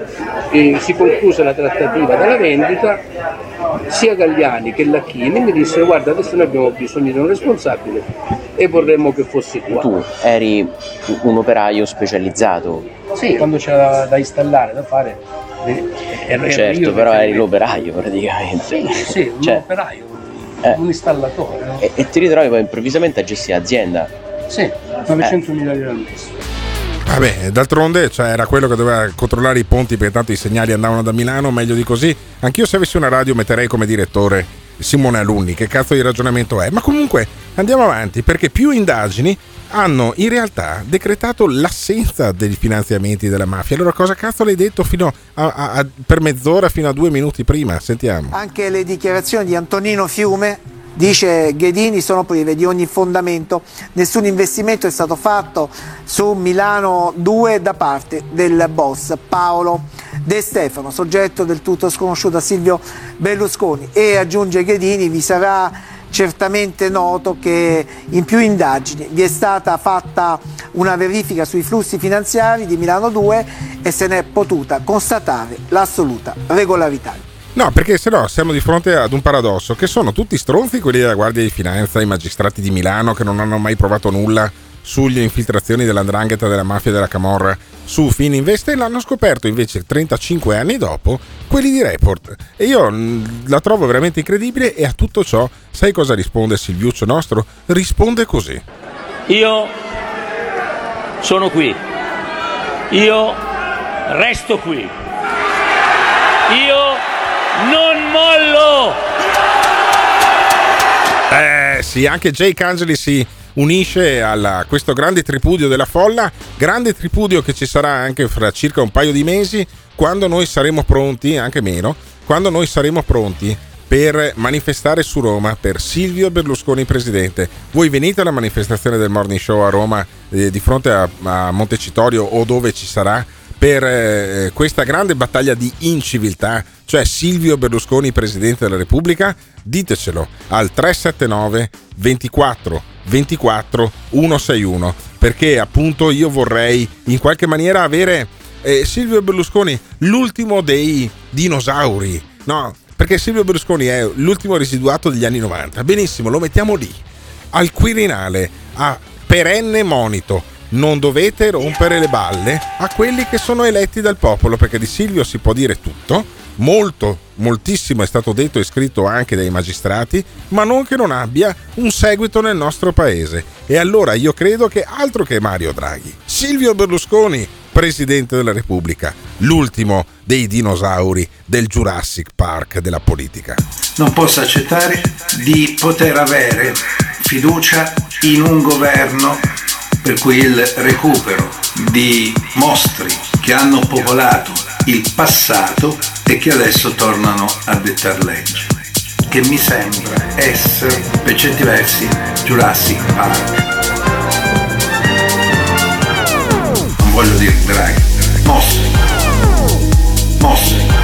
[SPEAKER 34] eh, si concluse la trattativa della vendita, sia Galliani che Lacchini mi dissero guarda adesso noi abbiamo bisogno di un responsabile e vorremmo che fosse qua.
[SPEAKER 18] Tu eri un operaio specializzato.
[SPEAKER 34] Sì, quando c'era da, da installare, da fare, eh, ero- ero
[SPEAKER 18] certo,
[SPEAKER 34] io
[SPEAKER 18] però eri l'operaio praticamente.
[SPEAKER 34] Sì, sì, un
[SPEAKER 18] Cioè,
[SPEAKER 34] operaio,
[SPEAKER 18] eh.
[SPEAKER 34] un installatore. no?
[SPEAKER 18] e, e ti ritrovi poi improvvisamente a gestire l'azienda.
[SPEAKER 34] Sì, 900 mila lire al mese.
[SPEAKER 6] Vabbè, d'altronde cioè, era quello che doveva controllare i ponti perché tanto i segnali andavano da Milano, meglio di così. Anch'io se avessi una radio metterei come direttore Simone Alunni, che cazzo di ragionamento è? Ma comunque andiamo avanti perché più indagini hanno in realtà decretato l'assenza dei finanziamenti della mafia. Allora cosa cazzo l'hai detto a, a, a, per mezz'ora, fino a due minuti prima? Sentiamo.
[SPEAKER 26] Anche le dichiarazioni di Antonino Fiume Dice Ghedini sono prive di ogni fondamento, nessun investimento è stato fatto su Milano 2 da parte del boss Paolo De Stefano, soggetto del tutto sconosciuto a Silvio Berlusconi e aggiunge Ghedini vi sarà certamente noto che in più indagini vi è stata fatta una verifica sui flussi finanziari di Milano 2 e se ne è potuta constatare l'assoluta regolarità.
[SPEAKER 6] No, perché se no siamo di fronte ad un paradosso, che sono tutti stronzi quelli della Guardia di Finanza, i magistrati di Milano che non hanno mai provato nulla sulle infiltrazioni dell'andrangheta, della mafia e della camorra su Fininvest e l'hanno scoperto invece 35 anni dopo quelli di Report. E io la trovo veramente incredibile e a tutto ciò sai cosa risponde Silviuccio nostro? Risponde così.
[SPEAKER 25] Io sono qui. Io resto qui. Io non mollo!
[SPEAKER 6] Eh sì, anche Jake Angeli si unisce a questo grande tripudio della folla, grande tripudio che ci sarà anche fra circa un paio di mesi, quando noi saremo pronti, anche meno, quando noi saremo pronti per manifestare su Roma per Silvio Berlusconi presidente. Voi venite alla manifestazione del Morning Show a Roma eh, di fronte a, a Montecitorio o dove ci sarà per eh, questa grande battaglia di inciviltà, cioè Silvio Berlusconi Presidente della Repubblica? Ditecelo al 379 24 24 161 perché appunto io vorrei in qualche maniera avere eh, Silvio Berlusconi l'ultimo dei dinosauri, no? Perché Silvio Berlusconi è l'ultimo residuato degli anni 90. Benissimo, lo mettiamo lì, al Quirinale, a perenne monito non dovete rompere le balle a quelli che sono eletti dal popolo, perché di Silvio si può dire tutto, molto, moltissimo è stato detto e scritto anche dai magistrati, ma non che non abbia un seguito nel nostro paese. E allora io credo che altro che Mario Draghi, Silvio Berlusconi, Presidente della Repubblica, l'ultimo dei dinosauri del Jurassic Park della politica.
[SPEAKER 35] Non posso accettare di poter avere fiducia in un governo per cui il recupero di mostri che hanno popolato il passato e che adesso tornano a dettar legge, che mi sembra essere per certi versi Jurassic Park. Non voglio dire mostri, mostri, mostri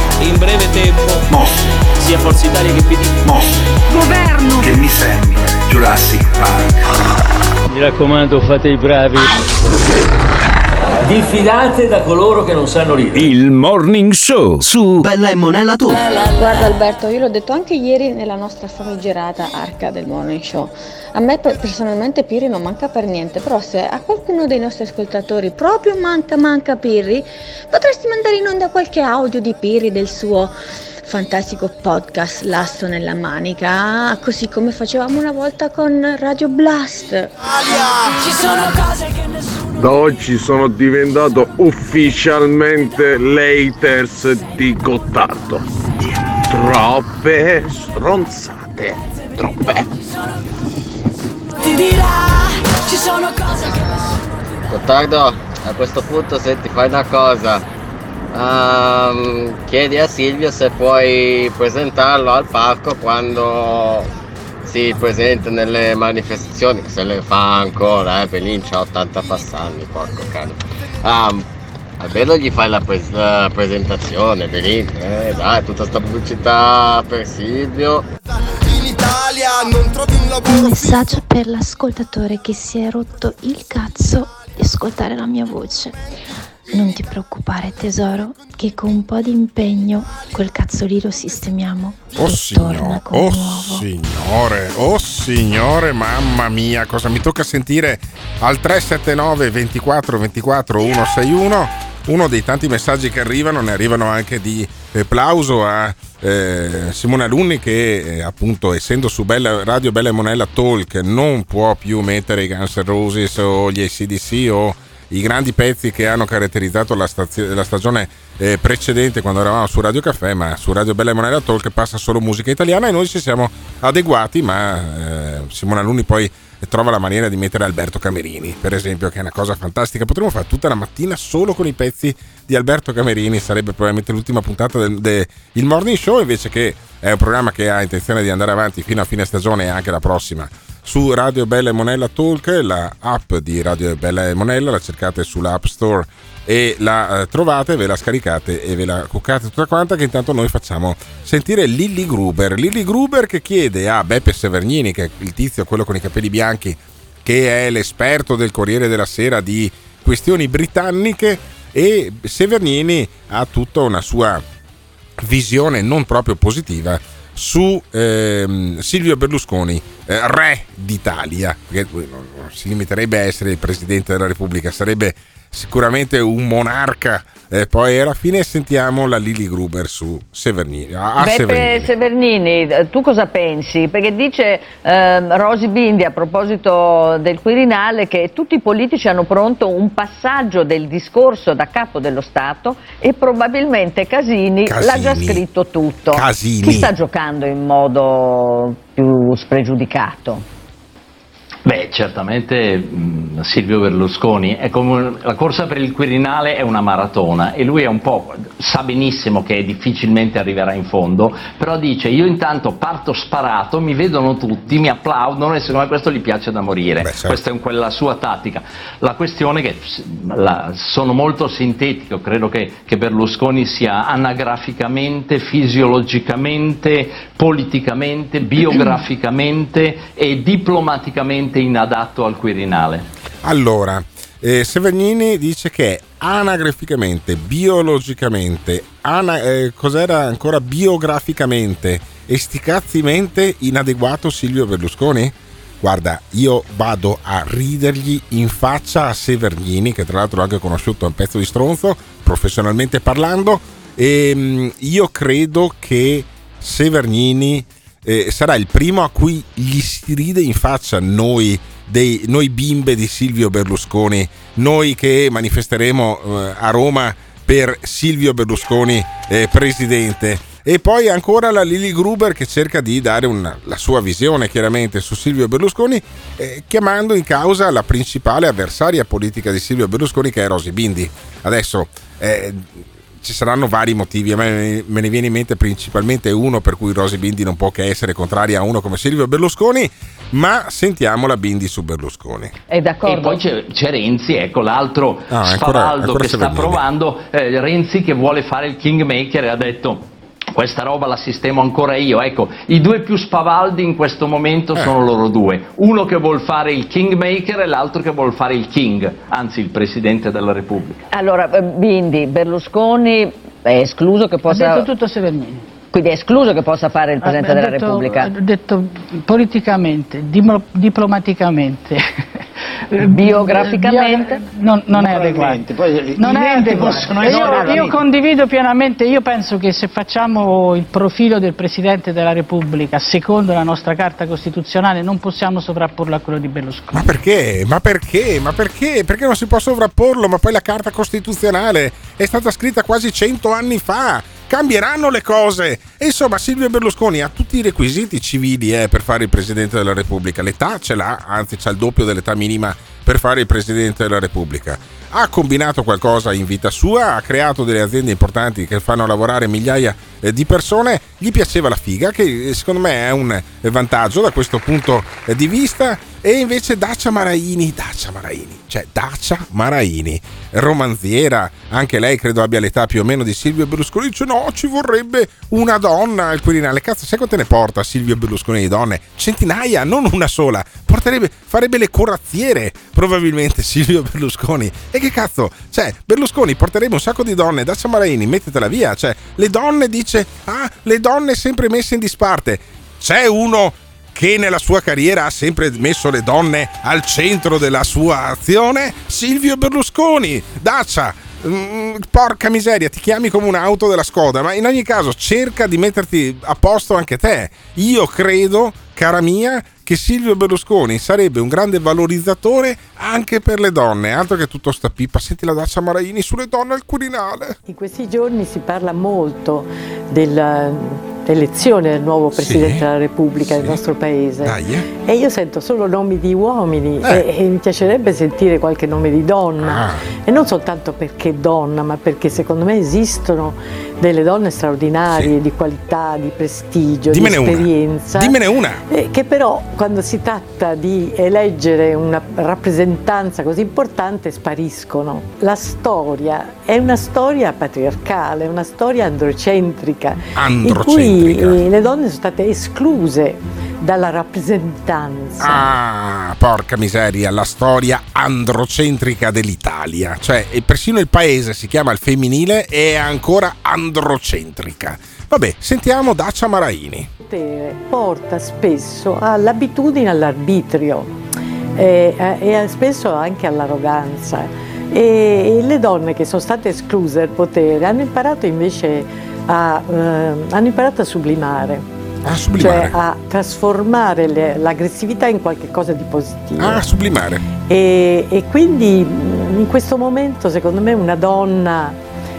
[SPEAKER 36] in breve tempo
[SPEAKER 35] Mostri
[SPEAKER 37] sia Forza Italia che PD
[SPEAKER 35] Mostri
[SPEAKER 28] Governo.
[SPEAKER 35] Che mi sembra Jurassic Park.
[SPEAKER 27] Mi raccomando fate i bravi
[SPEAKER 25] Diffidate da coloro che non sanno ridere.
[SPEAKER 38] Il morning show su
[SPEAKER 24] Bella e Monella tu.
[SPEAKER 30] Guarda Alberto, io l'ho detto anche ieri nella nostra famigerata arca del morning show. A me personalmente Pirri non manca per niente, però se a qualcuno dei nostri ascoltatori proprio manca manca Pirri, potresti mandare in onda qualche audio di Pirri del suo fantastico podcast Lasso nella manica, così come facevamo una volta con Radio Blast.
[SPEAKER 24] Ci sono cose che nessuno
[SPEAKER 21] Da oggi sono diventato ufficialmente l'haters di Gottardo. Troppe stronzate. Troppe.
[SPEAKER 24] ti dirà. Ci sono cose che
[SPEAKER 39] Gottardo, a questo punto senti, fai una cosa. Ehm, chiedi a Silvio se puoi presentarlo al parco quando si presenta nelle manifestazioni, se le fa ancora, eh, Belin c'ha 80 passanni, porco cane. Um, almeno gli fai la, pres- la presentazione, Belin, eh, dai, tutta sta pubblicità per Silvio.
[SPEAKER 19] Un messaggio per l'ascoltatore che si è rotto il cazzo di ascoltare la mia voce. Non ti preoccupare tesoro, che con un po' di impegno quel cazzo lì lo sistemiamo.
[SPEAKER 6] Oh
[SPEAKER 19] e come
[SPEAKER 6] oh
[SPEAKER 19] nuovo.
[SPEAKER 6] signore, oh signore, mamma mia, cosa mi tocca sentire al 379 24 24 161. Uno dei tanti messaggi che arrivano, ne arrivano anche di eh, plauso a eh, Simone Alunni che eh, appunto essendo su Bella, Radio Bella e Monella Talk non può più mettere i Guns N' Roses o gli ACDC o i grandi pezzi che hanno caratterizzato la, stazio- la stagione eh, precedente quando eravamo su Radio Caffè, ma su Radio Bella e Monella Talk passa solo musica italiana e noi ci siamo adeguati, ma eh, Simone Alunni poi trova la maniera di mettere Alberto Camerini, per esempio, che è una cosa fantastica. Potremmo fare tutta la mattina solo con i pezzi di Alberto Camerini, sarebbe probabilmente l'ultima puntata del, del Morning Show, invece che è un programma che ha intenzione di andare avanti fino a fine stagione e anche la prossima su Radio Bella e Monella Talk, la app di Radio Bella e Monella, la cercate sull'App Store e la eh, trovate, ve la scaricate e ve la cuccate tutta quanta che intanto noi facciamo sentire Lilly Gruber. Lilly Gruber che chiede a Beppe Severnini, che è il tizio, quello con i capelli bianchi, che è l'esperto del Corriere della Sera di questioni britanniche e Severnini ha tutta una sua visione non proprio positiva su ehm, Silvio Berlusconi, eh, re d'Italia, che non non si limiterebbe a essere il presidente della Repubblica, sarebbe sicuramente un monarca. Eh, poi alla fine sentiamo la Lily Gruber su Severnini. A, Severnini.
[SPEAKER 40] Severnini, eh, tu cosa pensi? Perché dice ehm, Rosi Bindi a proposito del Quirinale che tutti i politici hanno pronto un passaggio del discorso da capo dello Stato e probabilmente Casini,
[SPEAKER 6] Casini.
[SPEAKER 40] l'ha già scritto tutto.
[SPEAKER 6] Casini.
[SPEAKER 40] Chi sta giocando in modo più spregiudicato?
[SPEAKER 41] Beh, certamente mh, Silvio Berlusconi è come la corsa per il Quirinale è una maratona e lui è un po' sa benissimo che difficilmente arriverà in fondo, però dice io intanto parto sparato, mi vedono tutti, mi applaudono e secondo me questo gli piace da morire.
[SPEAKER 6] certo.
[SPEAKER 41] Questa è quella sua tattica. La questione è che la- sono molto sintetico, credo che, che Berlusconi sia anagraficamente, fisiologicamente, politicamente, biograficamente e diplomaticamente inadatto al Quirinale.
[SPEAKER 6] Allora, eh, Severnini dice che anagraficamente, biologicamente, ana- eh, cos'era ancora biograficamente e sticazzimente inadeguato Silvio Berlusconi? Guarda, io vado a ridergli in faccia a Severnini, che tra l'altro ho anche conosciuto un pezzo di stronzo, professionalmente parlando, e mm, io credo che Severnini eh, sarà il primo a cui gli si ride in faccia noi, dei, noi bimbe di Silvio Berlusconi, noi che manifesteremo eh, a Roma per Silvio Berlusconi eh, presidente. E poi ancora la Lily Gruber che cerca di dare una- la sua visione chiaramente su Silvio Berlusconi, eh, chiamando in causa la principale avversaria politica di Silvio Berlusconi che è Rosy Bindi. Adesso eh, ci saranno vari motivi, a me me ne viene in mente principalmente uno per cui Rosy Bindi non può che essere contraria a uno come Silvio Berlusconi, ma sentiamo la Bindi su Berlusconi.
[SPEAKER 40] È d'accordo?
[SPEAKER 41] E poi c'è, c'è Renzi, ecco l'altro
[SPEAKER 6] Ah, ancora-
[SPEAKER 41] spavaldo
[SPEAKER 6] ancora
[SPEAKER 41] che sta provando, eh, Renzi che vuole fare il kingmaker e ha detto questa roba la sistemo ancora io, ecco, i due più spavaldi in questo momento
[SPEAKER 6] Eh.
[SPEAKER 41] sono loro due, uno che vuol fare il kingmaker e l'altro che vuol fare il king, anzi il Presidente della Repubblica.
[SPEAKER 40] Allora, eh, Bindi, Berlusconi è escluso che possa...
[SPEAKER 42] Ha detto tutto Severnini.
[SPEAKER 40] Quindi è escluso che possa fare il Presidente
[SPEAKER 42] Ha
[SPEAKER 40] della
[SPEAKER 42] detto-
[SPEAKER 40] Repubblica?
[SPEAKER 42] Detto politicamente, diplomaticamente,
[SPEAKER 40] Biograficamente?
[SPEAKER 42] bio- non, non è adeguato.
[SPEAKER 43] Poi
[SPEAKER 42] Non è adeguato. Io, io condivido pienamente, io penso che se facciamo il profilo del Presidente della Repubblica secondo la nostra Carta Costituzionale non possiamo sovrapporlo a quello di Berlusconi.
[SPEAKER 6] Ma perché? Ma perché? Ma perché? Perché non si può sovrapporlo? Ma poi la Carta Costituzionale è stata scritta quasi cento anni fa. Cambieranno le cose. E insomma, Silvio Berlusconi ha tutti i requisiti civili eh, per fare il Presidente della Repubblica. L'età ce l'ha, anzi c'ha il doppio dell'età minima per fare il Presidente della Repubblica. Ha combinato qualcosa in vita sua, ha creato delle aziende importanti che fanno lavorare migliaia eh, di persone. Gli piaceva la figa, che eh, secondo me è un eh, vantaggio da questo punto di vista. E invece Dacia Maraini, Dacia Maraini, cioè Dacia Maraini, romanziera, anche lei credo abbia l'età più o meno di Silvio Berlusconi, dice no, ci vorrebbe una donna al Quirinale. Cazzo, sai quante ne porta Silvio Berlusconi di donne? Centinaia, non una sola. Porterebbe, farebbe le corazziere probabilmente Silvio Berlusconi. E che cazzo, cioè Berlusconi porterebbe un sacco di donne, Dacia Maraini, mettetela via, cioè le donne dice, ah, le donne sempre messe in disparte. C'è uno che nella sua carriera ha sempre messo le donne al centro della sua azione? Silvio Berlusconi, Dacia. mm, porca miseria, ti chiami come un'auto della Skoda, ma in ogni caso cerca di metterti a posto anche te. Io credo, cara mia, che Silvio Berlusconi sarebbe un grande valorizzatore anche per le donne, altro che tutto sta pipa. Senti la Dacia Maraini sulle donne al Quirinale.
[SPEAKER 44] In questi giorni si parla molto dell'elezione del nuovo Presidente
[SPEAKER 6] Sì,
[SPEAKER 44] della Repubblica del nostro Paese
[SPEAKER 6] Dai, eh.
[SPEAKER 44] e io sento solo nomi di uomini e, e mi piacerebbe sentire qualche nome di donna
[SPEAKER 6] Ah.
[SPEAKER 44] e non soltanto perché donna ma perché secondo me esistono delle donne straordinarie di qualità, di prestigio,
[SPEAKER 6] Dimmene
[SPEAKER 44] di
[SPEAKER 6] una.
[SPEAKER 44] esperienza
[SPEAKER 6] Dimmene una.
[SPEAKER 44] eh, che però quando si tratta di eleggere una rappresentanza così importante spariscono. La storia è una storia patriarcale, una storia androcentrica, in cui eh, le donne sono state escluse dalla rappresentanza.
[SPEAKER 6] Ah, porca miseria, la storia androcentrica dell'Italia. Cioè, e persino il paese si chiama il femminile e è ancora androcentrica. Vabbè, sentiamo Dacia Maraini.
[SPEAKER 44] potere porta spesso all'abitudine all'arbitrio eh, e, e spesso anche all'arroganza. E, e le donne che sono state escluse dal potere hanno imparato invece a, eh, hanno imparato a sublimare.
[SPEAKER 6] A sublimare.
[SPEAKER 44] Cioè a trasformare le- l'aggressività in qualcosa di positivo.
[SPEAKER 6] Ah, sublimare.
[SPEAKER 44] E, e quindi mh, in questo momento secondo me una donna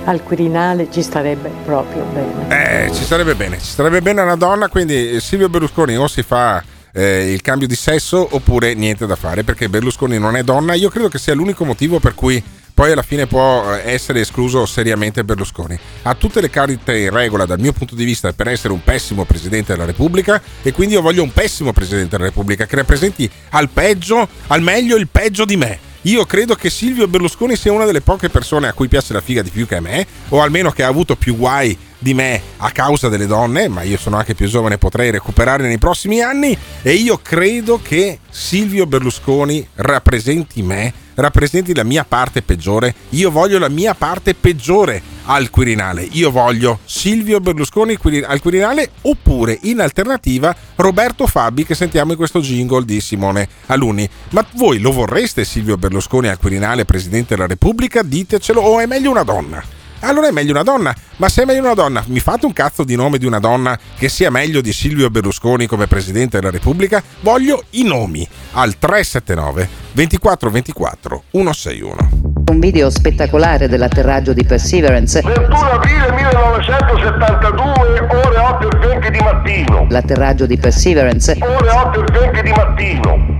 [SPEAKER 44] al Quirinale ci starebbe proprio bene.
[SPEAKER 6] Eh, ci sarebbe bene, ci sarebbe bene una donna, quindi eh, Silvio Berlusconi o si fa eh, il cambio di sesso oppure niente da fare, perché Berlusconi non è donna. Io credo che sia l'unico motivo per cui poi alla fine può eh, essere escluso seriamente Berlusconi. Ha tutte le carte in regola dal mio punto di vista per essere un pessimo Presidente della Repubblica e quindi io voglio un pessimo Presidente della Repubblica che rappresenti al peggio, al meglio il peggio di me. Io credo che Silvio Berlusconi sia una delle poche persone a cui piace la figa di più che a me, o almeno che ha avuto più guai di me a causa delle donne, ma io sono anche più giovane e potrei recuperare nei prossimi anni e io credo che Silvio Berlusconi rappresenti me, rappresenti la mia parte peggiore. Io voglio la mia parte peggiore al Quirinale. Io voglio Silvio Berlusconi al Quirinale oppure in alternativa Roberto Fabi che sentiamo in questo jingle di Simone Aluni. Ma voi lo vorreste Silvio Berlusconi al Quirinale Presidente della Repubblica? Ditecelo o è meglio una donna? Allora è meglio una donna, ma se è meglio una donna, mi fate un cazzo di nome di una donna che sia meglio di Silvio Berlusconi come Presidente della Repubblica? Voglio i nomi al 379 24 24 161.
[SPEAKER 45] Un video spettacolare dell'atterraggio di Perseverance.
[SPEAKER 43] 21 aprile 1972, ore 8 e 20 di mattino.
[SPEAKER 45] L'atterraggio di Perseverance.
[SPEAKER 43] Ore 8 e 20 di mattino.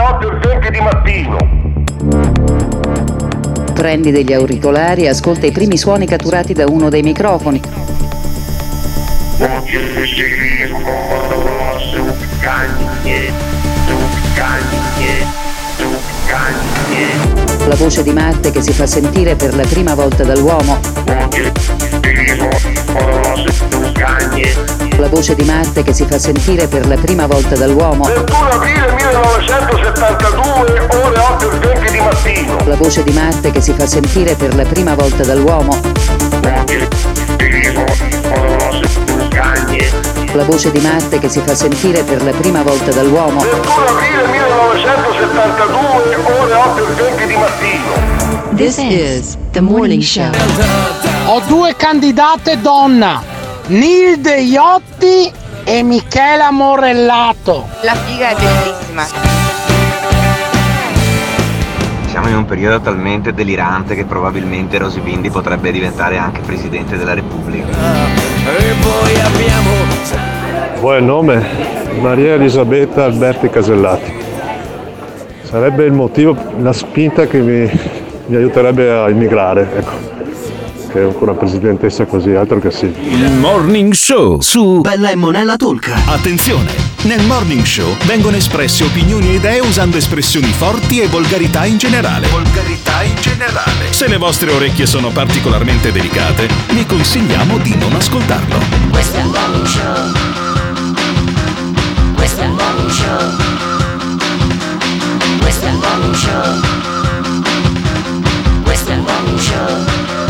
[SPEAKER 43] 8 e 20 di mattino.
[SPEAKER 45] Prendi degli auricolari e ascolta i primi suoni catturati da uno dei microfoni. La voce di Marte che si fa sentire per la prima volta dall'uomo. La voce di Marte che si fa sentire per la prima volta dall'uomo.
[SPEAKER 43] 21 aprile 1972, ore 8 e 20 di mattino.
[SPEAKER 45] La voce di Marte che si fa sentire per la prima volta dall'uomo. La voce di Marte che si fa sentire per la prima volta dall'uomo.
[SPEAKER 43] 21 aprile 1972, ore 8 e 20 di mattino.
[SPEAKER 19] This is the morning show.
[SPEAKER 46] Ho due candidate donna, Nilde Iotti e Michela Morellato.
[SPEAKER 47] La figa è bellissima.
[SPEAKER 48] Siamo in un periodo talmente delirante che probabilmente Rosy Bindi potrebbe diventare anche Presidente della Repubblica.
[SPEAKER 24] E poi abbiamo
[SPEAKER 49] Buon nome, Maria Elisabetta Alberti Casellati. Sarebbe il motivo, la spinta che mi, mi aiuterebbe a immigrare, ecco. Che una presidentessa così, altro che sì.
[SPEAKER 38] Il morning show su
[SPEAKER 24] Bella e Monella Talk.
[SPEAKER 38] Attenzione! Nel Morning Show vengono espresse opinioni e idee usando espressioni forti e volgarità in generale.
[SPEAKER 35] Volgarità in generale.
[SPEAKER 38] Se le vostre orecchie sono particolarmente delicate, vi consigliamo di non ascoltarlo.
[SPEAKER 24] Questo è il morning show. Questo è il morning show. Questo è il morning show. Questo è il morning show.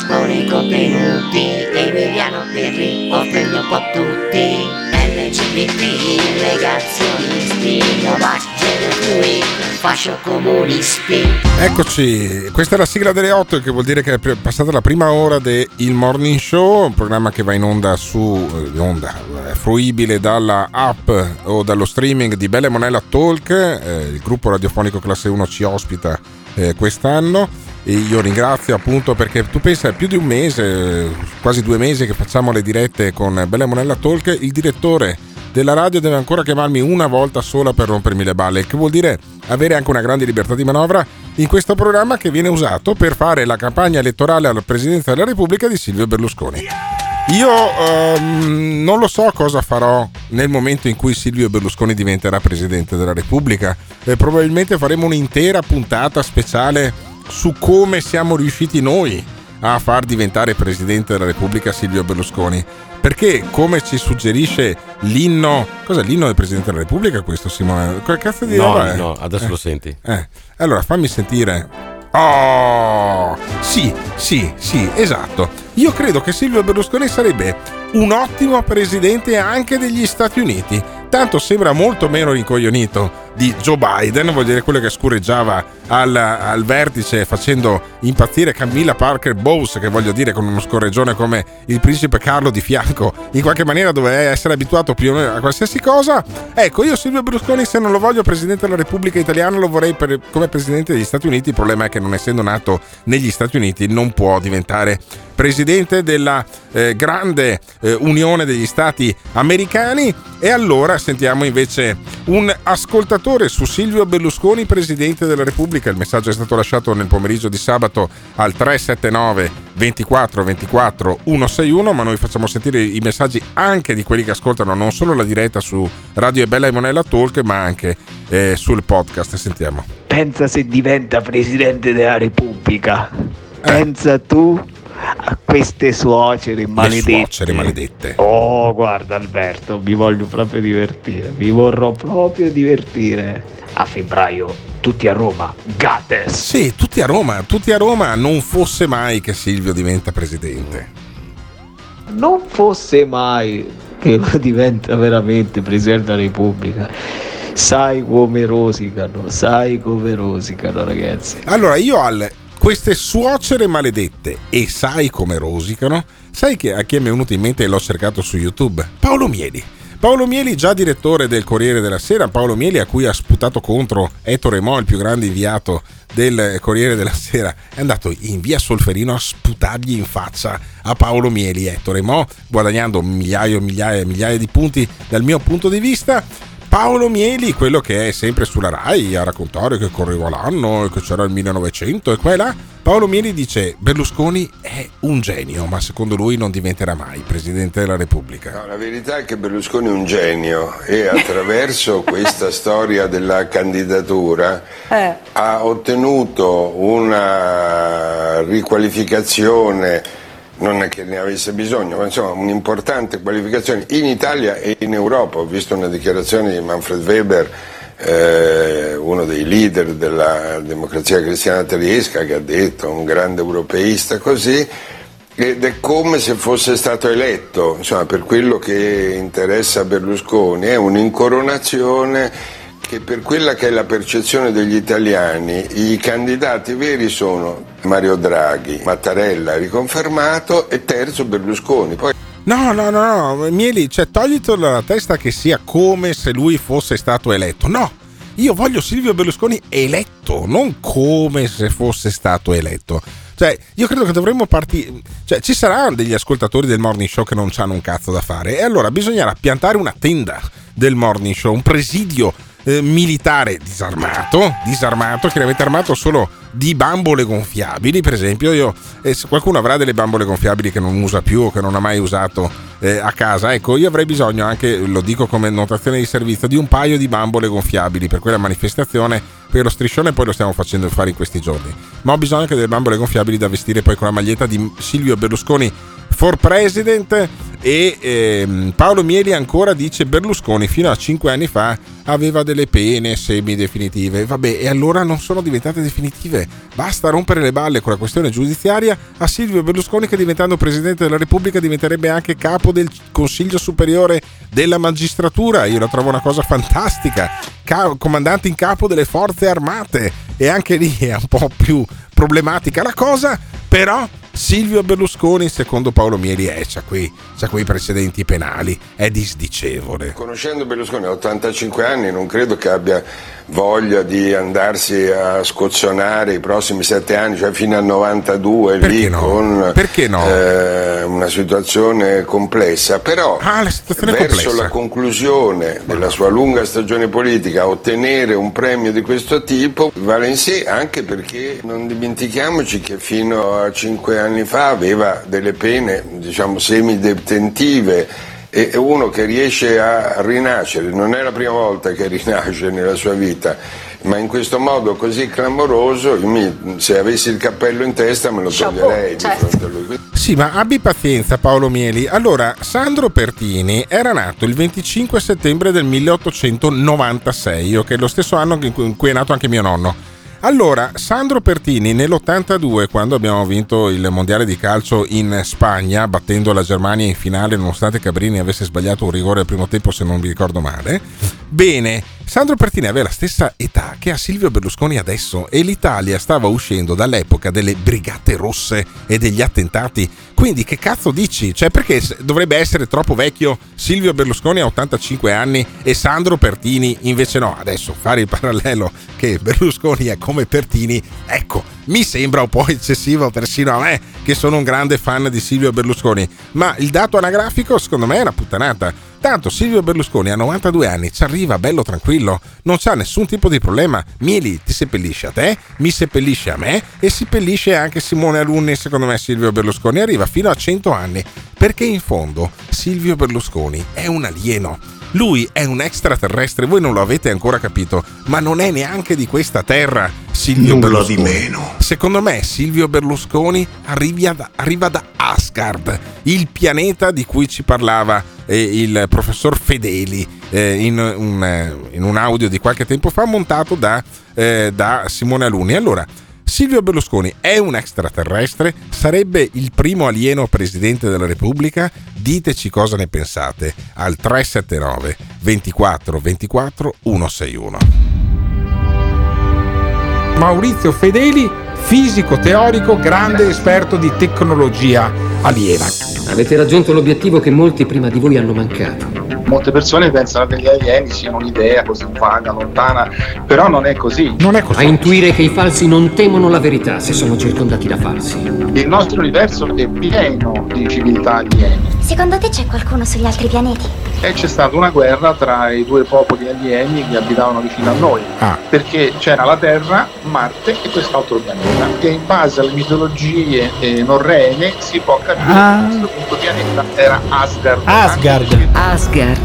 [SPEAKER 24] Gottardo espone i contenuti. Emiliano Pirri offende un po' tutti. LGBT, negazionisti, Novak, gender fluid, fascio comunisti.
[SPEAKER 6] Eccoci, questa è la sigla delle 8 che vuol dire che è passata la prima ora del Morning Show, un programma che va in onda su eh, in onda, fruibile dalla app o dallo streaming di Belle Monella Talk, eh, il gruppo radiofonico classe 1 ci ospita eh, quest'anno e io ringrazio appunto perché tu pensa è più di un mese, quasi due mesi che facciamo le dirette con Belle Monella Talk, il direttore della radio deve ancora chiamarmi una volta sola per rompermi le balle, che vuol dire avere anche una grande libertà di manovra in questo programma che viene usato per fare la campagna elettorale alla presidenza della Repubblica di Silvio Berlusconi. Io ehm, non lo so cosa farò nel momento in cui Silvio Berlusconi diventerà presidente della Repubblica. Eh, probabilmente faremo un'intera puntata speciale su come siamo riusciti noi a far diventare presidente della Repubblica Silvio Berlusconi. Perché, come ci suggerisce l'inno. Cos'è l'inno del presidente della Repubblica? Questo, Simone? Che cazzo di
[SPEAKER 50] No,
[SPEAKER 6] roba
[SPEAKER 50] no, adesso
[SPEAKER 6] Eh,
[SPEAKER 50] lo senti.
[SPEAKER 6] Eh, allora fammi sentire. Oh, sì, sì, sì, esatto. Io credo che Silvio Berlusconi sarebbe un ottimo presidente anche degli Stati Uniti. Tanto sembra molto meno rincoglionito di Joe Biden, vuol dire quello che scureggiava al, al vertice facendo impazzire Camilla Parker Bowles, che voglio dire con uno scorreggione come il principe Carlo di fianco, in qualche maniera doveva essere abituato più o meno a qualsiasi cosa. Ecco, io Silvio Berlusconi se non lo voglio presidente della Repubblica Italiana lo vorrei per- come presidente degli Stati Uniti, il problema è che non essendo nato negli Stati Uniti non può diventare presidente della eh, grande eh, Unione degli Stati Americani e allora sentiamo invece un ascoltatore su Silvio Berlusconi, presidente della Repubblica. Il messaggio è stato lasciato nel pomeriggio di sabato al 379 24 24 161, ma noi facciamo sentire i messaggi anche di quelli che ascoltano non solo la diretta su Radio e Bella e Monella Talk, ma anche eh, sul podcast. Sentiamo.
[SPEAKER 51] Pensa se diventa presidente della Repubblica.
[SPEAKER 6] Eh.
[SPEAKER 51] Pensa tu a queste suocere maledette.
[SPEAKER 6] suocere maledette.
[SPEAKER 51] Oh, guarda Alberto, mi voglio proprio divertire. Mi vorrò proprio divertire. A febbraio, tutti a Roma. Gates.
[SPEAKER 6] Sì, tutti a Roma, tutti a Roma, non fosse mai che Silvio diventa presidente.
[SPEAKER 51] Non fosse mai che diventa veramente presidente della Repubblica. Sai come rosicano, sai come rosicano, ragazzi.
[SPEAKER 6] Allora, io al queste suocere maledette e sai come rosicano, sai che a chi mi è venuto in mente e l'ho cercato su YouTube? Paolo Mieli. Paolo Mieli, già direttore del Corriere della Sera, Paolo Mieli a cui ha sputato contro Ettore Mo, il più grande inviato del Corriere della Sera, è andato in via Solferino a sputargli in faccia a Paolo Mieli, Ettore Mo, guadagnando migliaia e migliaia e migliaia di punti dal mio punto di vista. Paolo Mieli, quello che è sempre sulla Rai a raccontare che correva l'anno e che c'era il 1900 e qua e là. Paolo Mieli dice Berlusconi è un genio, ma secondo lui non diventerà mai presidente della Repubblica.
[SPEAKER 52] No, la verità è che Berlusconi è un genio e attraverso questa storia della candidatura
[SPEAKER 40] Eh.
[SPEAKER 52] ha ottenuto una riqualificazione, non è che ne avesse bisogno, ma insomma un'importante qualificazione in Italia e in Europa. Ho visto una dichiarazione di Manfred Weber, eh, uno dei leader della democrazia cristiana tedesca, che ha detto un grande europeista così, ed è come se fosse stato eletto, insomma, per quello che interessa Berlusconi, è un'incoronazione che per quella che è la percezione degli italiani, i candidati veri sono Mario Draghi, Mattarella riconfermato e terzo Berlusconi. Poi
[SPEAKER 6] No, no, no, no, Mieli, cioè toglitelo dalla testa che sia come se lui fosse stato eletto. No, io voglio Silvio Berlusconi eletto, non come se fosse stato eletto. Cioè, io credo che dovremmo partire. Cioè, ci saranno degli ascoltatori del morning show che non hanno un cazzo da fare. E allora bisognerà piantare una tenda del morning show, un presidio eh, militare disarmato, disarmato, chiaramente armato solo di bambole gonfiabili, per esempio. Io, eh, se qualcuno avrà delle bambole gonfiabili che non usa più o che non ha mai usato eh, a casa, ecco io avrei bisogno anche, lo dico come notazione di servizio, di un paio di bambole gonfiabili per quella manifestazione, per lo striscione poi lo stiamo facendo fare in questi giorni, ma ho bisogno anche delle bambole gonfiabili da vestire poi con la maglietta di Silvio Berlusconi for President e ehm, Paolo Mieli ancora dice Berlusconi fino a 5 anni fa aveva delle pene semi-definitive. Vabbè, e allora non sono diventate definitive. Basta rompere le balle con la questione giudiziaria a Silvio Berlusconi che diventando Presidente della Repubblica diventerebbe anche capo del Consiglio Superiore della Magistratura. Io la trovo una cosa fantastica. Ca- comandante in capo delle forze armate. E anche lì è un po' più problematica la cosa, però Silvio Berlusconi, secondo Paolo Mieli, eh, c'ha, quei, c'ha quei precedenti penali, è disdicevole.
[SPEAKER 52] Conoscendo Berlusconi a 85 anni non credo che abbia voglia di andarsi a scozzonare i prossimi 7 anni, cioè fino al 92
[SPEAKER 6] Perché
[SPEAKER 52] lì
[SPEAKER 6] no?
[SPEAKER 52] con
[SPEAKER 6] Perché no?
[SPEAKER 52] eh, una situazione complessa, però
[SPEAKER 6] Ah, la è
[SPEAKER 52] verso
[SPEAKER 6] complessa.
[SPEAKER 52] la conclusione della sua lunga stagione politica ottenere un premio di questo tipo vale in sé anche perché non dimentichiamoci che fino a 5 anni fa aveva delle pene diciamo semidetentive e uno che riesce a rinascere, non è la prima volta che rinasce nella sua vita, ma in questo modo così clamoroso, mi- se avessi il cappello in testa me lo toglierei di fronte a lui.
[SPEAKER 6] Sì, ma abbi pazienza Paolo Mieli. Allora, Sandro Pertini era nato il 25 settembre del 1896, che è lo stesso anno in cui è nato anche mio nonno. Allora, Sandro Pertini nell'82, quando abbiamo vinto il mondiale di calcio in Spagna, battendo la Germania in finale, nonostante Cabrini avesse sbagliato un rigore al primo tempo, se non mi ricordo male. Bene, Sandro Pertini aveva la stessa età che ha Silvio Berlusconi adesso e l'Italia stava uscendo dall'epoca delle brigate rosse e degli attentati. Quindi che cazzo dici? Cioè perché dovrebbe essere troppo vecchio Silvio Berlusconi a 85 anni e Sandro Pertini invece no? Adesso fare il parallelo che Berlusconi è come Pertini, ecco, mi sembra un po' eccessivo persino a me che sono un grande fan di Silvio Berlusconi, ma il dato anagrafico secondo me è una puttanata. Tanto Silvio Berlusconi a 92 anni ci arriva bello tranquillo, non c'ha nessun tipo di problema. Mieli ti seppellisce a te, mi seppellisce a me e seppellisce anche Simone Alunni, secondo me Silvio Berlusconi arriva fino a 100 anni, perché in fondo Silvio Berlusconi è un alieno. Lui è un extraterrestre, voi non lo avete ancora capito, ma non è neanche di questa terra. Silvio
[SPEAKER 53] Nulla di
[SPEAKER 6] Berlusconi.
[SPEAKER 53] meno.
[SPEAKER 6] Secondo me Silvio Berlusconi arriva da, arriva da Asgard, il pianeta di cui ci parlava eh, il professor Fedeli eh, in, un, eh, in un audio di qualche tempo fa montato da, eh, da Simone Aluni. Allora, Silvio Berlusconi è un extraterrestre? Sarebbe il primo alieno presidente della Repubblica? Diteci cosa ne pensate al 379 24 24 161.
[SPEAKER 50] Maurizio Fedeli, fisico teorico, grande esperto di tecnologia aliena.
[SPEAKER 54] Avete raggiunto l'obiettivo che molti prima di voi hanno mancato.
[SPEAKER 55] Molte persone pensano che gli alieni siano un'idea così vaga, lontana, però non è così.
[SPEAKER 50] Non è
[SPEAKER 54] A intuire che i falsi non temono la verità se sono circondati da falsi.
[SPEAKER 55] Il nostro universo è pieno di civiltà alieni
[SPEAKER 56] Secondo te c'è qualcuno sugli altri pianeti?
[SPEAKER 55] e c'è stata una guerra tra i due popoli alieni che abitavano vicino a noi,
[SPEAKER 50] Ah.
[SPEAKER 55] perché c'era la Terra, Marte e quest'altro pianeta. E in base alle mitologie eh, norrene si può capire
[SPEAKER 46] Ah.
[SPEAKER 55] che questo pianeta era Asgard.
[SPEAKER 46] Asgard.
[SPEAKER 45] Asgard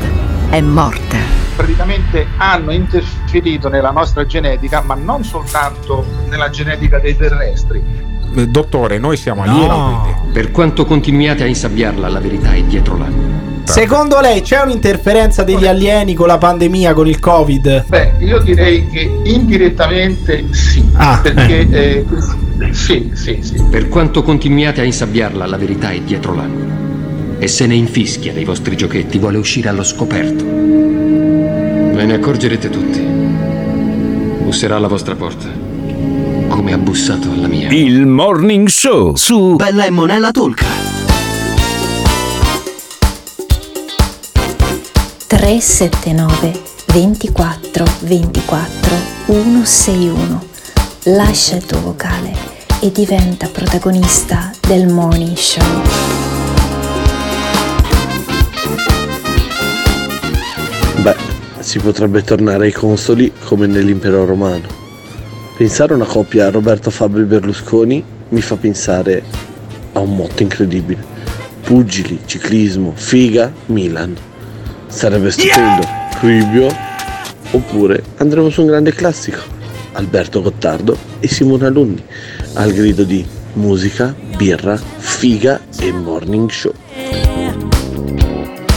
[SPEAKER 45] è morta.
[SPEAKER 55] praticamente hanno interferito nella nostra genetica, ma non soltanto nella genetica dei terrestri.
[SPEAKER 50] Eh, Dottore, noi siamo alieni.
[SPEAKER 54] Per quanto continuiate a insabbiarla, la verità è dietro l'angolo.
[SPEAKER 57] Secondo lei c'è un'interferenza degli alieni con la pandemia, con il Covid?
[SPEAKER 55] Beh, io direi che indirettamente sì,
[SPEAKER 57] Ah,
[SPEAKER 55] perché eh, sì, sì, sì.
[SPEAKER 54] Per quanto continuiate a insabbiarla, la verità è dietro l'angolo. E se ne infischia dei vostri giochetti, vuole uscire allo scoperto. Ve ne accorgerete tutti. Busserà alla vostra porta. Come ha bussato alla mia.
[SPEAKER 38] Il Morning Show su Bella e Monella Talk.
[SPEAKER 19] 379 24 24 161. Lascia il tuo vocale e diventa protagonista del Morning Show.
[SPEAKER 47] Beh,
[SPEAKER 23] si potrebbe tornare ai consoli come nell'impero romano. Pensare a una coppia Roberto Fabri Berlusconi mi fa pensare a un motto incredibile. Pugili, ciclismo, figa, Milan. Sarebbe stupendo. Cribio. Oppure andremo su un grande classico. Alberto Gottardo e Simone Alunni. Al grido di musica, birra, figa e morning show.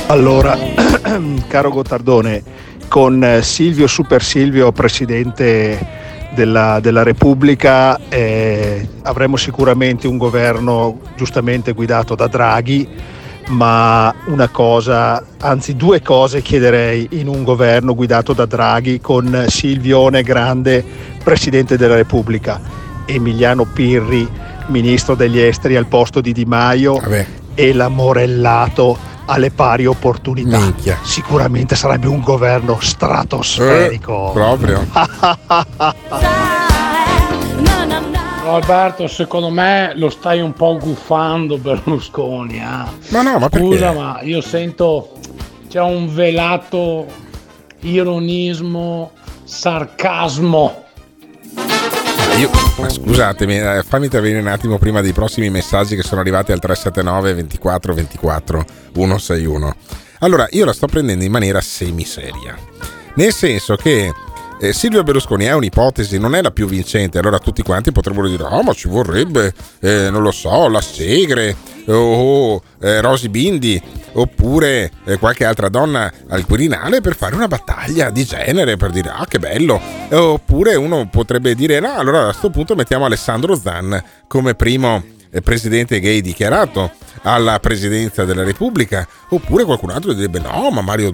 [SPEAKER 58] Allora, caro Gottardone, con eh, Silvio Super Silvio, presidente della, della Repubblica, eh, avremo sicuramente un governo giustamente guidato da Draghi, ma una cosa, anzi due cose chiederei in un governo guidato da Draghi con Silvione Grande, presidente della Repubblica, Emiliano Pirri, ministro degli esteri al posto di Di Maio e la Morellato alle pari opportunità. Sicuramente sarebbe un governo stratosferico.
[SPEAKER 6] Eh, proprio.
[SPEAKER 3] Alberto, secondo me lo stai un po' guffando Berlusconi. Eh?
[SPEAKER 6] Ma no, ma
[SPEAKER 3] Scusa,
[SPEAKER 6] perché?
[SPEAKER 3] ma io sento c'è un velato ironismo, sarcasmo.
[SPEAKER 6] Io, ma scusatemi, eh, fammi intervenire un attimo prima dei prossimi messaggi che sono arrivati al 379 24 24 161. Allora, io la sto prendendo in maniera semiseria. Nel senso che eh, Silvio Berlusconi è un'ipotesi, non è la più vincente. Allora tutti quanti potrebbero dire: Oh, ma ci vorrebbe, eh, non lo so, la Segre o eh, Rosy Bindi oppure eh, qualche altra donna al Quirinale per fare una battaglia di genere per dire ah che bello oppure uno potrebbe dire no allora a questo punto mettiamo Alessandro Zan come primo presidente gay dichiarato alla presidenza della Repubblica. Oppure qualcun altro direbbe no ma Mario,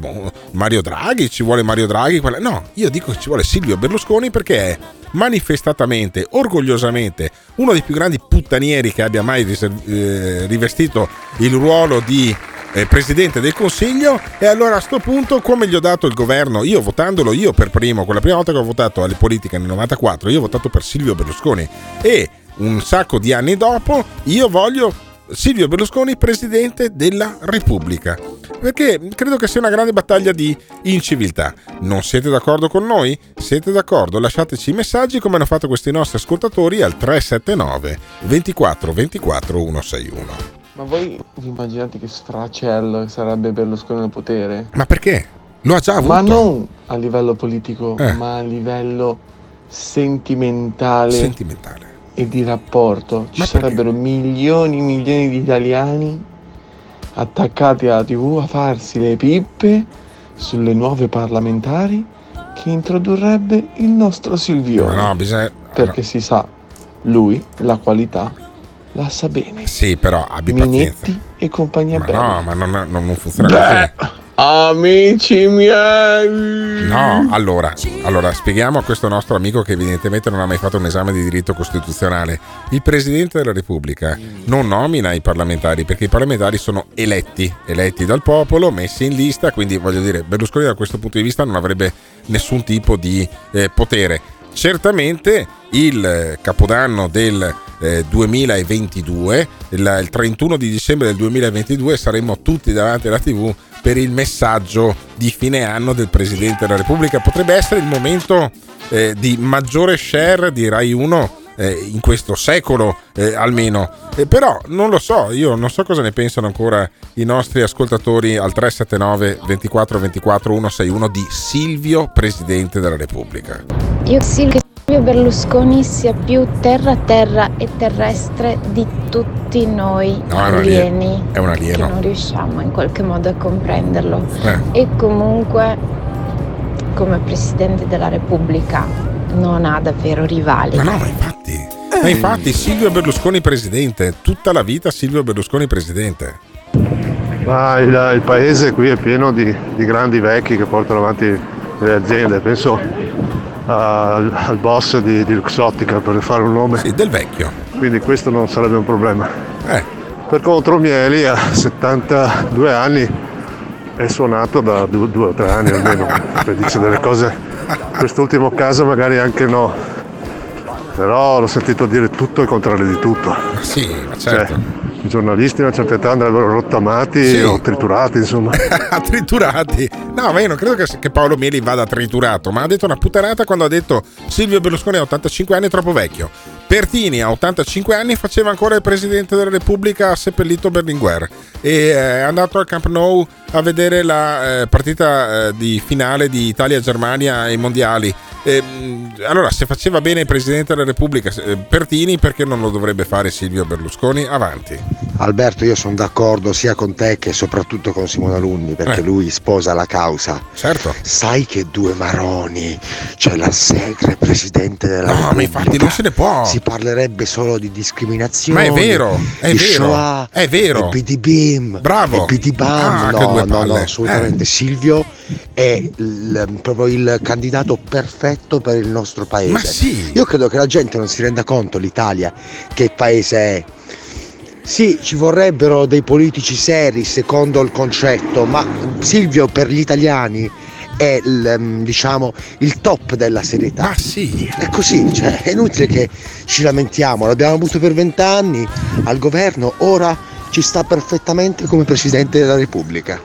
[SPEAKER 6] Mario Draghi ci vuole Mario Draghi quella... no io dico che ci vuole Silvio Berlusconi perché è manifestatamente orgogliosamente uno dei più grandi puttanieri che abbia mai eh, rivestito il ruolo di eh, presidente del consiglio. E allora a sto punto come gli ho dato il governo? Io votandolo io per primo quella prima volta che ho votato alle politiche nel 94 io ho votato per Silvio Berlusconi. E un sacco di anni dopo io voglio Silvio Berlusconi presidente della Repubblica perché credo che sia una grande battaglia di inciviltà non siete d'accordo con noi? siete d'accordo? lasciateci i messaggi come hanno fatto questi nostri ascoltatori al 379 24 24 161
[SPEAKER 21] Ma voi vi immaginate che sfracello sarebbe Berlusconi al potere?
[SPEAKER 6] ma perché? lo ha già avuto
[SPEAKER 21] Ma non a livello politico,
[SPEAKER 6] Eh.
[SPEAKER 21] ma a livello sentimentale,
[SPEAKER 6] Sentimentale.
[SPEAKER 21] E di rapporto. Ci sarebbero milioni e milioni di italiani attaccati alla tv a farsi le pippe sulle nuove parlamentari che introdurrebbe il nostro Silvio.
[SPEAKER 6] Ma no, bisogna-
[SPEAKER 21] Perché si sa, lui la qualità la sa bene.
[SPEAKER 6] sì però abbi pazienza
[SPEAKER 21] Minetti e compagnia
[SPEAKER 6] ma
[SPEAKER 21] bella.
[SPEAKER 6] no ma non, non- funziona così
[SPEAKER 21] Amici miei!
[SPEAKER 6] No, allora, allora spieghiamo a questo nostro amico che evidentemente non ha mai fatto un esame di diritto costituzionale. Il Presidente della Repubblica non nomina i parlamentari perché i parlamentari sono eletti, eletti dal popolo, messi in lista, quindi voglio dire, Berlusconi da questo punto di vista non avrebbe nessun tipo di eh, potere. Certamente il eh, capodanno del eh, 2022, il, il 31 di dicembre del 2022 saremo tutti davanti alla TV per il messaggio di fine anno del Presidente della Repubblica. Potrebbe essere il momento eh, di maggiore share di Rai 1 eh, in questo secolo eh, almeno. Eh, però non lo so, io non so cosa ne pensano ancora i nostri ascoltatori al 379 24 24 161 di Silvio Presidente della Repubblica.
[SPEAKER 59] Io che Silvio Berlusconi sia più terra-terra e terrestre di tutti noi
[SPEAKER 6] No, è un
[SPEAKER 59] alieni
[SPEAKER 6] alieno. È un
[SPEAKER 59] che
[SPEAKER 6] alieno.
[SPEAKER 59] non riusciamo in qualche modo a comprenderlo.
[SPEAKER 6] Eh.
[SPEAKER 59] E comunque, come Presidente della Repubblica, non ha davvero rivali.
[SPEAKER 6] Ma no, ma infatti. Ma infatti Silvio Berlusconi Presidente, tutta la vita Silvio Berlusconi Presidente.
[SPEAKER 49] Ma il, il paese qui è pieno di, di grandi vecchi che portano avanti le aziende. Penso al, boss di, di Luxottica per fare un nome.
[SPEAKER 6] Sì, del vecchio.
[SPEAKER 49] Quindi questo non sarebbe un problema.
[SPEAKER 6] Eh.
[SPEAKER 49] Per contro Mieli a 72 anni è suonato da due, due o tre anni almeno, per dice delle cose. Quest'ultimo caso magari anche no. Però l'ho sentito dire tutto e il contrario di tutto.
[SPEAKER 6] Sì, certo.
[SPEAKER 49] Cioè, i giornalisti a una certa età andrebbero rottamati
[SPEAKER 6] Sì.
[SPEAKER 49] o triturati, insomma.
[SPEAKER 6] triturati. No, ma io non credo che, che Paolo Mieli vada triturato, ma ha detto una puttanata quando ha detto Silvio Berlusconi a 85 anni è troppo vecchio. Pertini a 85 anni faceva ancora il presidente della Repubblica seppellito Berlinguer e eh, è andato al Camp Nou a vedere la eh, partita eh, di finale di Italia-Germania ai mondiali. E, mh, allora, se faceva bene il presidente della Repubblica eh, Pertini, perché non lo dovrebbe fare Silvio Berlusconi? Avanti.
[SPEAKER 60] Alberto, io sono d'accordo sia con te che soprattutto con Simone Alunni perché lui sposa la causa.
[SPEAKER 6] Certo.
[SPEAKER 60] Sai che due maroni, cioè la Segre presidente della
[SPEAKER 6] No, ma
[SPEAKER 60] Repubblica,
[SPEAKER 6] infatti non se ne può.
[SPEAKER 60] Si parlerebbe solo di discriminazione.
[SPEAKER 6] Ma è vero, è vero,
[SPEAKER 60] Shoah,
[SPEAKER 6] è vero.
[SPEAKER 60] di Bim,
[SPEAKER 6] Bravo.
[SPEAKER 60] di PD Bam.
[SPEAKER 6] Ah,
[SPEAKER 60] no,
[SPEAKER 6] due
[SPEAKER 60] no, no, assolutamente.
[SPEAKER 6] Eh.
[SPEAKER 60] Silvio è il- proprio il candidato perfetto per il nostro paese.
[SPEAKER 6] Ma sì.
[SPEAKER 60] Io credo che la gente non si renda conto, l'Italia, che paese è. Sì, ci vorrebbero dei politici seri secondo il concetto, ma Silvio per gli italiani è il, ehm, diciamo, il top della serietà.
[SPEAKER 6] Ma sì.
[SPEAKER 60] È così, cioè, è inutile che ci lamentiamo, l'abbiamo avuto per vent'anni al governo, ora ci sta perfettamente come Presidente della Repubblica.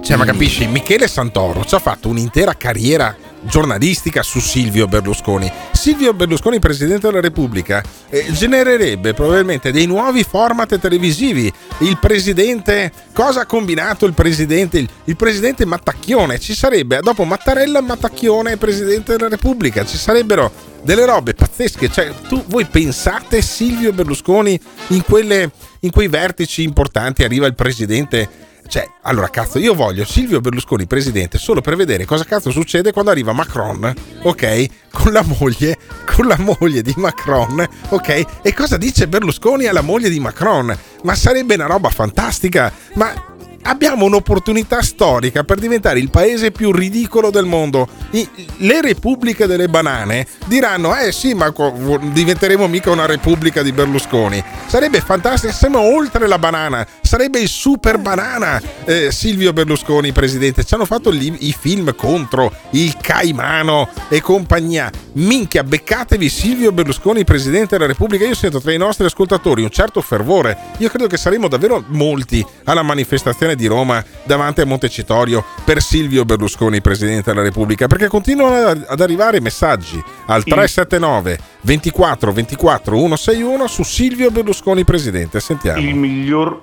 [SPEAKER 6] Cioè, ma capisci, Michele Santoro ci ha fatto un'intera carriera giornalistica su Silvio Berlusconi. Silvio Berlusconi, presidente della Repubblica, eh, genererebbe probabilmente dei nuovi format televisivi. Il presidente, cosa ha combinato il presidente? Il, il presidente Mattacchione. Ci sarebbe, dopo Mattarella, Mattacchione, presidente della Repubblica. Ci sarebbero delle robe pazzesche. Cioè, tu, voi pensate Silvio Berlusconi in, quelle, in quei vertici importanti? Arriva il presidente. Cioè, allora cazzo, io voglio Silvio Berlusconi presidente solo per vedere cosa cazzo succede quando arriva Macron, ok? Con la moglie, con la moglie di Macron, ok? E cosa dice Berlusconi alla moglie di Macron? Ma sarebbe una roba fantastica, ma abbiamo un'opportunità storica per diventare il paese più ridicolo del mondo. I- le repubbliche delle banane diranno: Eh sì, ma co- diventeremo mica una repubblica di Berlusconi. Sarebbe fantastico, siamo oltre la banana, sarebbe il super banana. eh, Silvio Berlusconi, presidente. Ci hanno fatto gli- i film contro il Caimano e compagnia. Minchia, beccatevi Silvio Berlusconi, presidente della Repubblica. Io sento tra i nostri ascoltatori un certo fervore. Io credo che saremo davvero molti alla manifestazione di Roma davanti a Montecitorio per Silvio Berlusconi, presidente della Repubblica, perché continuano ad- arrivare messaggi al 379 24 24 161 su Silvio Berlusconi, presidente. Sentiamo.
[SPEAKER 61] il miglior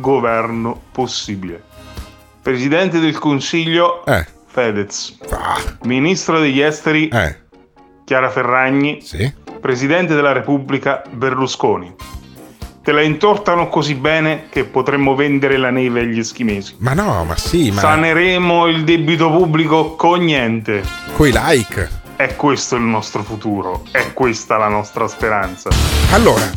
[SPEAKER 61] governo possibile. Presidente del Consiglio
[SPEAKER 6] Eh.
[SPEAKER 61] Fedez. Ministro degli Esteri Chiara Ferragni. Presidente della Repubblica Berlusconi. Te la intortano così bene che potremmo vendere la neve agli eschimesi.
[SPEAKER 6] Ma no, ma sì, ma
[SPEAKER 61] Saneremo il debito pubblico con niente.
[SPEAKER 6] coi like.
[SPEAKER 61] È questo il nostro futuro, è questa la nostra speranza.
[SPEAKER 6] Allora,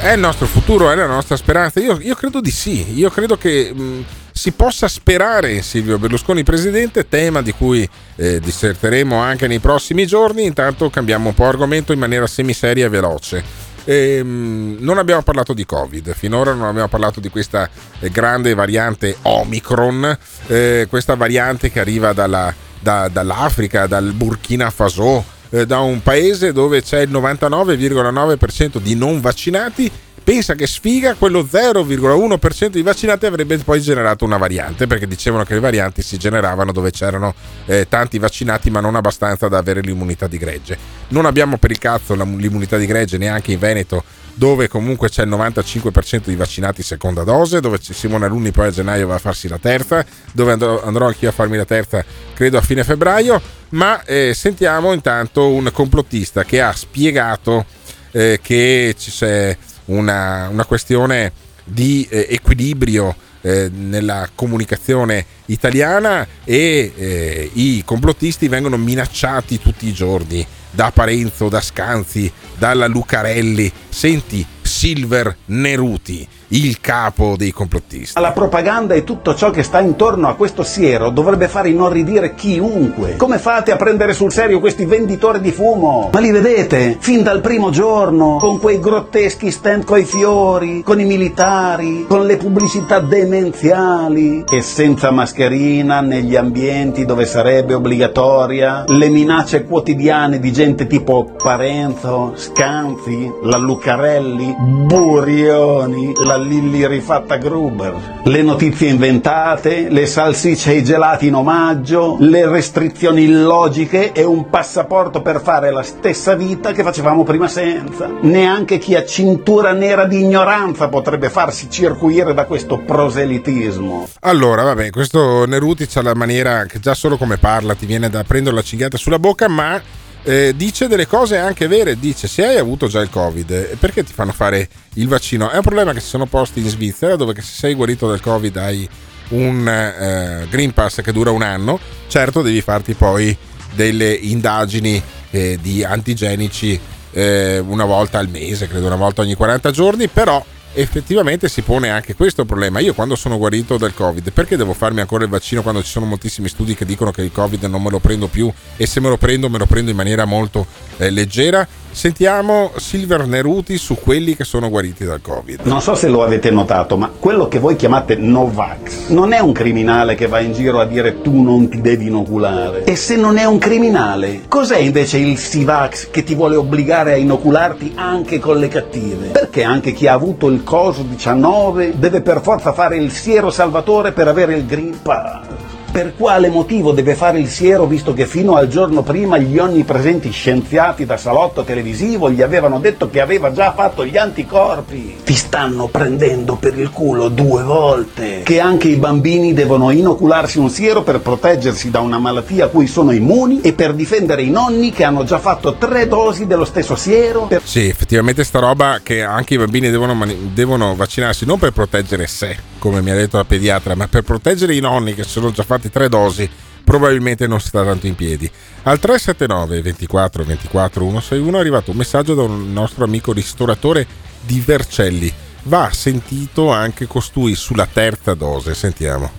[SPEAKER 6] è il nostro futuro, è la nostra speranza? Io, io credo di sì, io credo che mh, si possa sperare in Silvio Berlusconi presidente, tema di cui eh, disserteremo anche nei prossimi giorni, intanto cambiamo un po' argomento in maniera semiseria e veloce. Ehm, non abbiamo parlato di Covid, finora non abbiamo parlato di questa eh, grande variante Omicron, eh, questa variante che arriva dalla- da- dall'Africa, dal Burkina Faso, eh, da un paese dove c'è il 99,9% di non vaccinati. Pensa che sfiga, quello 0,1% di vaccinati avrebbe poi generato una variante, perché dicevano che le varianti si generavano dove c'erano eh, tanti vaccinati ma non abbastanza da avere l'immunità di gregge. Non abbiamo per il cazzo l'immunità di gregge neanche in Veneto, dove comunque c'è il 95% di vaccinati seconda dose, dove Simone Alunni poi a gennaio va a farsi la terza, dove andrò, andrò anch'io a farmi la terza credo a fine febbraio, ma eh, sentiamo intanto un complottista che ha spiegato eh, che ci c'è una, una questione di eh, equilibrio eh, nella comunicazione italiana e eh, i complottisti vengono minacciati tutti i giorni da Parenzo, da Scanzi, dalla Lucarelli. Senti, Silver Neruti, il capo dei complottisti.
[SPEAKER 62] La propaganda e tutto ciò che sta intorno a questo siero dovrebbe fare inorridire chiunque. Come fate a prendere sul serio questi venditori di fumo? Ma li vedete? Fin dal primo giorno, con quei grotteschi stand coi fiori, con i militari, con le pubblicità demenziali e senza mascherina negli ambienti dove sarebbe obbligatoria, le minacce quotidiane di gente tipo Parenzo, Scanzi, la Lucarelli, Burioni, la Lilli rifatta Gruber, le notizie inventate, le salsicce e i gelati in omaggio, le restrizioni illogiche e un passaporto per fare la stessa vita che facevamo prima senza. Neanche chi ha cintura nera di ignoranza potrebbe farsi circuire da questo proselitismo.
[SPEAKER 6] Allora, vabbè, questo Neruti ha la maniera che già solo come parla ti viene da prendere la cinghiata sulla bocca, ma eh, dice delle cose anche vere. Dice: Se hai avuto già il Covid, perché ti fanno fare il vaccino? È un problema che si sono posti in Svizzera, dove se sei guarito dal Covid hai un eh, Green Pass che dura un anno. Certo, devi farti poi delle indagini eh, di antigenici eh, una volta al mese, credo una volta ogni 40 giorni, però effettivamente si pone anche questo problema. Io quando sono guarito dal Covid, perché devo farmi ancora il vaccino quando ci sono moltissimi studi che dicono che il Covid non me lo prendo più e se me lo prendo me lo prendo in maniera molto eh, leggera? Sentiamo Silver Neruti su quelli che sono guariti dal Covid.
[SPEAKER 62] Non so se lo avete notato, ma quello che voi chiamate Novax non è un criminale che va in giro a dire tu non ti devi inoculare. E se non è un criminale, cos'è invece il Sivax che ti vuole obbligare a inocularti anche con le cattive? Perché anche chi ha avuto il coso 19 deve per forza fare il siero salvatore per avere il Green Pass? Per quale motivo deve fare il siero visto che fino al giorno prima gli onnipresenti scienziati da salotto televisivo gli avevano detto che aveva già fatto gli anticorpi? Ti stanno prendendo per il culo due volte. Che anche i bambini devono inocularsi un siero per proteggersi da una malattia a cui sono immuni e per difendere i nonni che hanno già fatto tre dosi dello stesso siero. Per...
[SPEAKER 6] Sì, effettivamente sta roba che anche i bambini devono, mani- devono vaccinarsi non per proteggere sé, come mi ha detto la pediatra, ma per proteggere i nonni che sono già fatti tre dosi probabilmente non sta tanto in piedi. Al 379 24 24 161 è arrivato un messaggio da un nostro amico ristoratore di Vercelli. Va sentito anche costui sulla terza dose, sentiamo.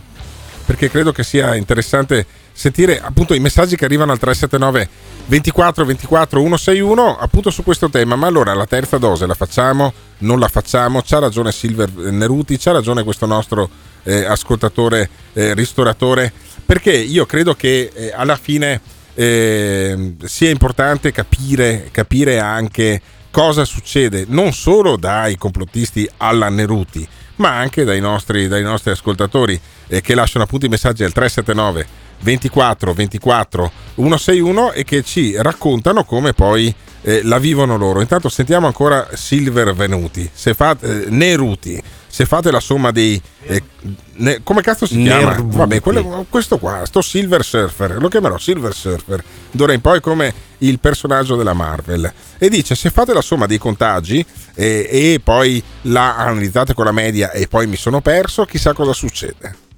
[SPEAKER 6] Perché credo che sia interessante sentire appunto i messaggi che arrivano al 379 24 24 161 appunto su questo tema. Ma allora la terza dose la facciamo? Non la facciamo? C'ha ragione Silver Neruti, c'ha ragione questo nostro eh, ascoltatore eh, ristoratore, perché io credo che eh, alla fine eh, sia importante capire, capire anche cosa succede non solo dai complottisti alla Neruti, ma anche dai nostri, dai nostri ascoltatori eh, che lasciano appunto i messaggi al 379 24 24 161 e che ci raccontano come poi eh, la vivono loro. Intanto sentiamo ancora Silver Venuti, se fate, eh, Neruti, se fate la somma dei... Eh, ne, come cazzo si chiama?
[SPEAKER 50] Nervuti.
[SPEAKER 6] Vabbè, quello, questo qua, sto Silver Surfer, lo chiamerò Silver Surfer, d'ora in poi come il personaggio della Marvel. E dice, se fate la somma dei contagi eh, e poi la analizzate con la media e poi mi sono perso, chissà cosa succede.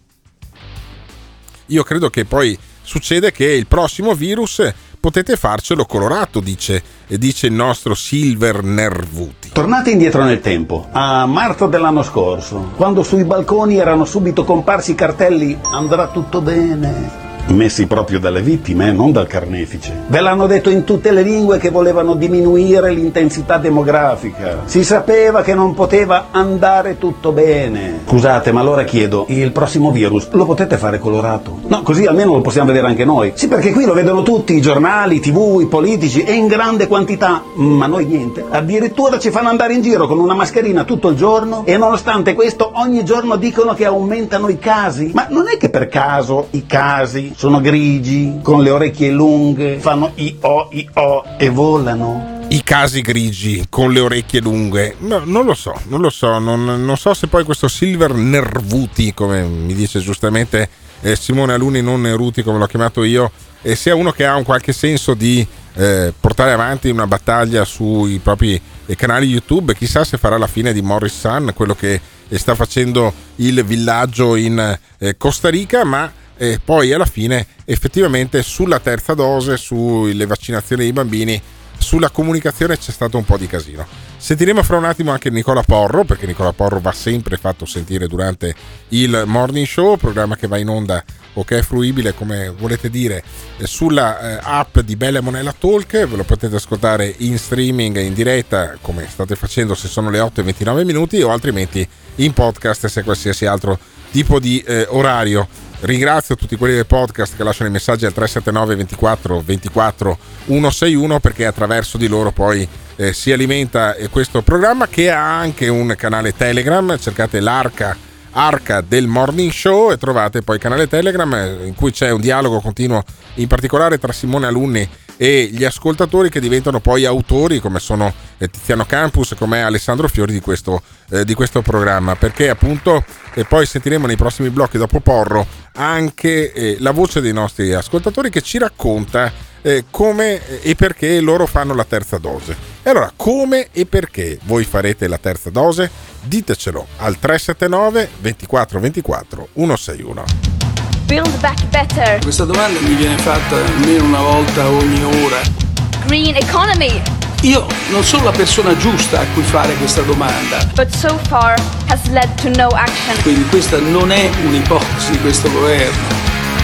[SPEAKER 6] Io credo che poi succede che il prossimo virus potete farcelo colorato, dice, dice il nostro Silver Nervuti.
[SPEAKER 62] Tornate indietro nel tempo, a marzo dell'anno scorso, quando sui balconi erano subito comparsi i cartelli andrà tutto bene. Messi proprio dalle vittime, eh, non dal carnefice. Ve l'hanno detto in tutte le lingue che volevano diminuire l'intensità demografica. Si sapeva che non poteva andare tutto bene. Scusate, ma allora chiedo, il prossimo virus lo potete fare colorato? No, così almeno lo possiamo vedere anche noi. Sì, perché qui lo vedono tutti, i giornali, i tv, i politici, e in grande quantità. Ma noi niente. Addirittura ci fanno andare in giro con una mascherina tutto il giorno e nonostante questo ogni giorno dicono che aumentano i casi. Ma non è che per caso i casi sono grigi, con le orecchie lunghe, fanno i o i o e volano.
[SPEAKER 6] I casi grigi con le orecchie lunghe, no, non lo so, non lo so, non, non, so se poi questo Silver Nervuti, come mi dice giustamente eh, Simone Aluni, non Neruti come l'ho chiamato io, eh, sia uno che ha un qualche senso di eh, portare avanti una battaglia sui propri eh, canali YouTube, chissà se farà la fine di Morris Sun, quello che eh, sta facendo il villaggio in eh, Costa Rica, ma e poi alla fine effettivamente sulla terza dose, sulle vaccinazioni dei bambini, sulla comunicazione c'è stato un po' di casino. Sentiremo fra un attimo anche Nicola Porro, perché Nicola Porro va sempre fatto sentire durante il Morning Show, programma che va in onda o che è fruibile, come volete dire, sulla eh, app di Bella Monella Talk. Ve lo potete ascoltare in streaming, in diretta, come state facendo se sono le 8 e 29 minuti, o altrimenti in podcast se qualsiasi altro tipo di eh, orario. Ringrazio tutti quelli del podcast che lasciano i messaggi al 379 24 24 161 perché attraverso di loro poi eh, si alimenta eh, questo programma che ha anche un canale Telegram, cercate l'arca Arca del Morning Show e trovate poi il canale Telegram eh, in cui c'è un dialogo continuo in particolare tra Simone Alunni e gli ascoltatori che diventano poi autori come sono eh, Tiziano Campus come Alessandro Fiori di questo, eh, di questo programma. Perché appunto e poi sentiremo nei prossimi blocchi dopo Porro anche eh, la voce dei nostri ascoltatori che ci racconta eh, come e perché loro fanno la terza dose. E allora, come e perché voi farete la terza dose? Ditecelo al 379 24 24 161.
[SPEAKER 63] Build back better.
[SPEAKER 64] Questa domanda mi viene fatta almeno una volta ogni ora.
[SPEAKER 63] Green economy.
[SPEAKER 64] Io non sono la persona giusta a cui fare questa domanda.
[SPEAKER 63] But so far has led to no action.
[SPEAKER 64] Quindi questa non è un'ipotesi di questo governo.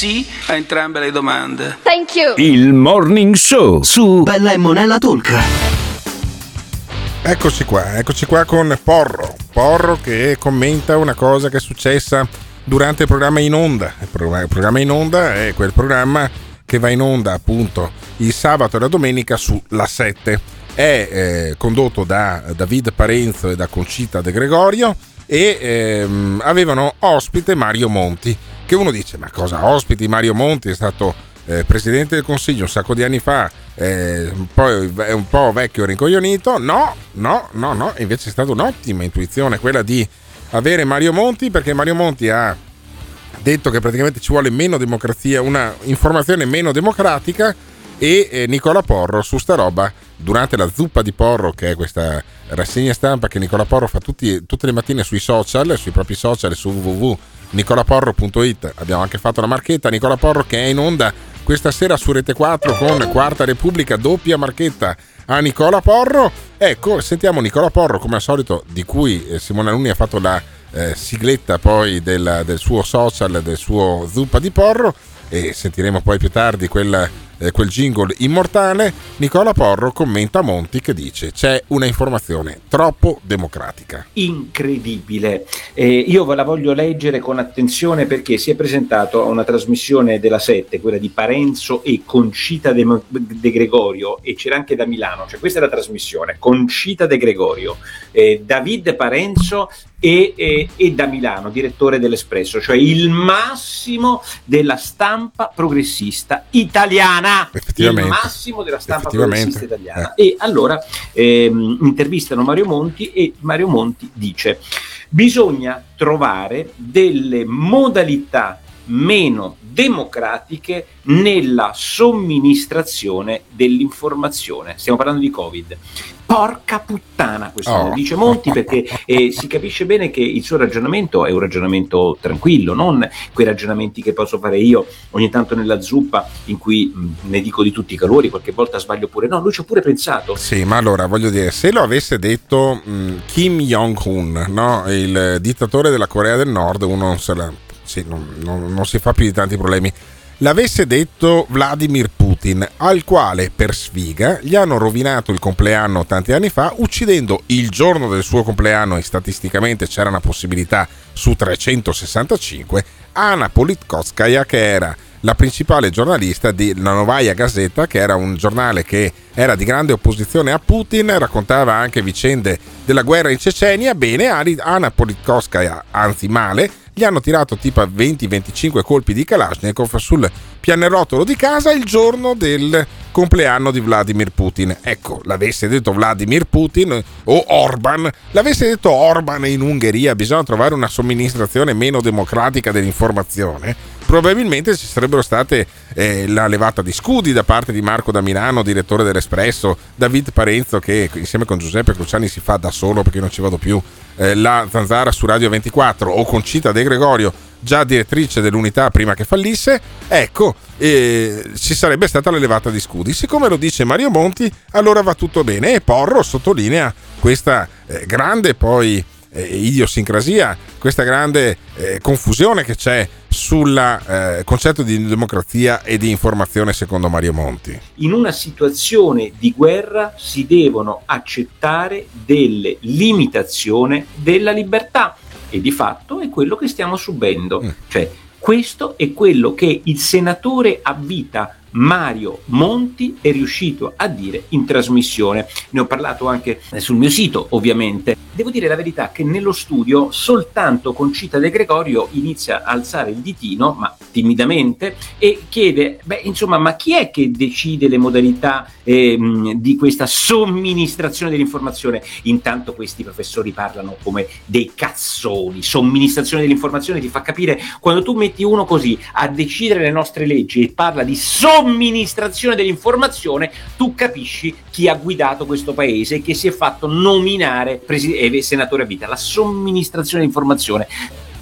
[SPEAKER 64] Sì a entrambe le domande.
[SPEAKER 63] Thank you.
[SPEAKER 65] Il Morning Show su Bella e Monella Talk.
[SPEAKER 6] Eccoci qua, eccoci qua con Porro. Porro che commenta una cosa che è successa durante il programma in onda. Il programma in onda è quel programma che va in onda appunto il sabato e la domenica su La 7. È eh, condotto da David Parenzo e da Concita De Gregorio e ehm, avevano ospite Mario Monti. Che uno dice: Ma cosa ospiti Mario Monti? È stato eh, presidente del consiglio un sacco di anni fa, eh, poi è un po' vecchio e rincoglionito. No, no, no, no. Invece è stata un'ottima intuizione quella di avere Mario Monti perché Mario Monti ha detto che praticamente ci vuole meno democrazia, una informazione meno democratica e eh, Nicola Porro su sta roba durante la zuppa di Porro che è questa rassegna stampa che Nicola Porro fa tutti, tutte le mattine sui social, sui propri social su www.nicolaporro.it abbiamo anche fatto la marchetta Nicola Porro che è in onda questa sera su Rete 4 con Quarta Repubblica doppia marchetta a Nicola Porro. Ecco sentiamo Nicola Porro come al solito di cui eh, Simone Alunni ha fatto la eh, sigletta poi del, del, suo social, del suo zuppa di porro e sentiremo poi più tardi quella eh, quel jingle immortale, Nicola Porro commenta Monti che dice c'è una informazione troppo democratica.
[SPEAKER 47] Incredibile. Eh, io ve la voglio leggere con attenzione perché si è presentato a una trasmissione della 7, quella di Parenzo e Concita De, De Gregorio e c'era anche da Milano, cioè questa è la trasmissione, Concita De Gregorio, eh, David Parenzo e, e, e, da Milano, direttore dell'Espresso, cioè il massimo della stampa progressista italiana, il massimo della stampa progressista italiana. Eh. E allora ehm, intervistano Mario Monti e Mario Monti dice bisogna trovare delle modalità meno democratiche nella somministrazione dell'informazione. Stiamo parlando di Covid. Porca puttana, questo oh. dice Monti, perché eh, si capisce bene che il suo ragionamento è un ragionamento tranquillo, non quei ragionamenti che posso fare io ogni tanto nella zuppa, in cui mh, ne dico di tutti i calori, qualche volta sbaglio pure. No, lui ci ha pure pensato.
[SPEAKER 6] Sì, ma allora voglio dire, se lo avesse detto mh, Kim Jong-un, no? il dittatore della Corea del Nord, uno non se la sì, non, non, non, si fa più di tanti problemi. L'avesse detto Vladimir Putin, al quale per sfiga gli hanno rovinato il compleanno tanti anni fa, uccidendo il giorno del suo compleanno, e statisticamente c'era una possibilità su 365, Anna Politkovskaya, che era la principale giornalista della Novaya Gazeta, che era un giornale che era di grande opposizione a Putin, raccontava anche vicende della guerra in Cecenia. Bene, Anna Politkovskaya, anzi male, gli hanno tirato tipo 20-25 colpi di Kalashnikov sul pianerottolo di casa il giorno del compleanno di Vladimir Putin. Ecco, l'avesse detto Vladimir Putin o Orban, l'avesse detto Orban in Ungheria, bisogna trovare una somministrazione meno democratica dell'informazione probabilmente ci sarebbero state eh, la levata di scudi da parte di Marco da Milano, direttore dell'Espresso, David Parenzo che insieme con Giuseppe Cruciani si fa da solo perché non ci vado più, eh, la zanzara su Radio 24 o con Cita De Gregorio già direttrice dell'unità prima che fallisse, ecco, eh, ci sarebbe stata la levata di scudi. Siccome lo dice Mario Monti, allora va tutto bene. E Porro sottolinea questa eh, grande poi eh, idiosincrasia, questa grande eh, confusione che c'è sul eh, concetto di democrazia e di informazione secondo Mario Monti.
[SPEAKER 47] In una situazione di guerra si devono accettare delle limitazioni della libertà e di fatto è quello che stiamo subendo. Mm. Cioè, questo è quello che il senatore a vita Mario Monti è riuscito a dire in trasmissione. Ne ho parlato anche sul mio sito, ovviamente. Devo dire la verità che nello studio soltanto Concita De Gregorio inizia a alzare il ditino, ma timidamente, e chiede, beh, insomma, ma chi è che decide le modalità ehm, di questa somministrazione dell'informazione? Intanto questi professori parlano come dei cazzoni. Somministrazione dell'informazione ti fa capire quando tu metti uno così a decidere le nostre leggi e parla di somministrazione somministrazione dell'informazione, tu capisci chi ha guidato questo paese e che si è fatto nominare presi- eh, senatore a vita. La somministrazione dell'informazione.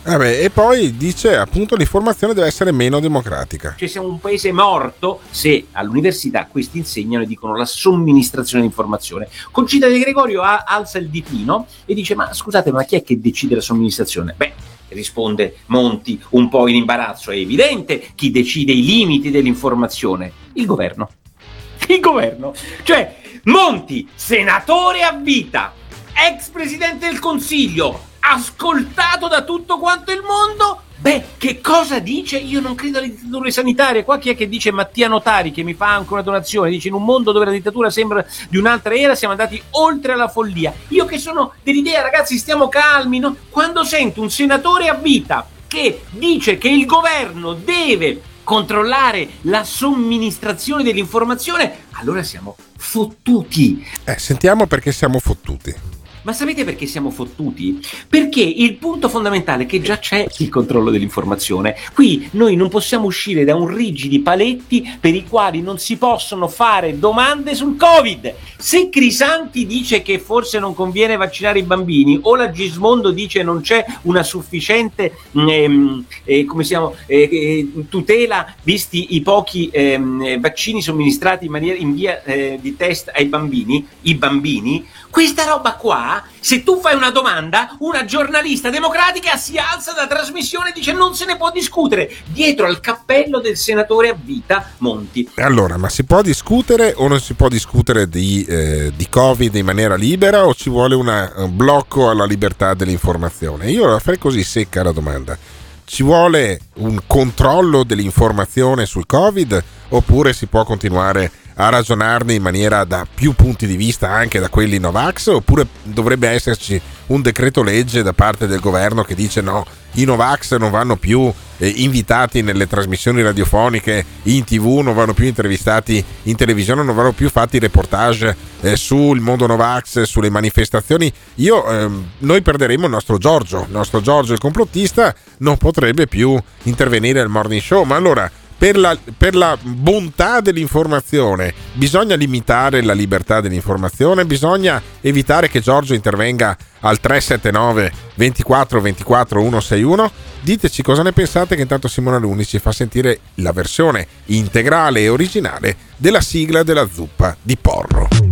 [SPEAKER 6] Vabbè, e poi dice appunto l'informazione deve essere meno democratica.
[SPEAKER 47] Cioè siamo un paese morto se all'università questi insegnano e dicono la somministrazione di informazione. Concita De Gregorio alza il ditino e dice ma scusate ma chi è che decide la somministrazione? Beh, risponde Monti un po' in imbarazzo, è evidente chi decide i limiti dell'informazione? Il governo. Il governo. Cioè, Monti, senatore a vita, ex presidente del Consiglio, ascoltato da tutto quanto il mondo, Beh, che cosa dice? Io non credo alle dittature sanitarie. Qua chi è che dice Mattia Notari che mi fa anche una donazione? Dice in un mondo dove la dittatura sembra di un'altra era siamo andati oltre la follia. Io che sono dell'idea, ragazzi, stiamo calmi, no? Quando sento un senatore a vita che dice che il governo deve controllare la somministrazione dell'informazione, allora siamo fottuti.
[SPEAKER 6] Eh, sentiamo perché siamo fottuti.
[SPEAKER 47] Ma sapete perché siamo fottuti? Perché il punto fondamentale è che già c'è il controllo dell'informazione. Qui noi non possiamo uscire da un rigidi paletti per i quali non si possono fare domande sul Covid. Se Crisanti dice che forse non conviene vaccinare i bambini, o la Gismondo dice non c'è una sufficiente ehm, eh, siamo, eh, eh, tutela visti i pochi ehm, vaccini somministrati in, maniera, in via eh, di test ai bambini, i bambini, questa roba qua, se tu fai una domanda, una giornalista democratica si alza da trasmissione e dice non se ne può discutere, dietro al cappello del senatore a vita Monti.
[SPEAKER 6] Allora, ma si può discutere o non si può discutere di, eh, di Covid in maniera libera o ci vuole una, un blocco alla libertà dell'informazione? Io la farei così secca la domanda. Ci vuole un controllo dell'informazione sul Covid oppure si può continuare a ragionarne in maniera da più punti di vista, anche da quelli Novax, oppure dovrebbe esserci un decreto legge da parte del governo che dice no, i Novax non vanno più eh, invitati nelle trasmissioni radiofoniche, in tv, non vanno più intervistati in televisione, non vanno più fatti reportage eh, sul mondo Novax, sulle manifestazioni. Io, ehm, noi perderemo il nostro Giorgio, il nostro Giorgio il complottista non potrebbe più intervenire al morning show, ma allora per la, per la, bontà dell'informazione bisogna limitare la libertà dell'informazione, bisogna evitare che Giorgio intervenga al 379 24 24 161. Diteci cosa ne pensate che intanto Simona Luni ci fa sentire la versione integrale e originale della sigla della zuppa di Porro.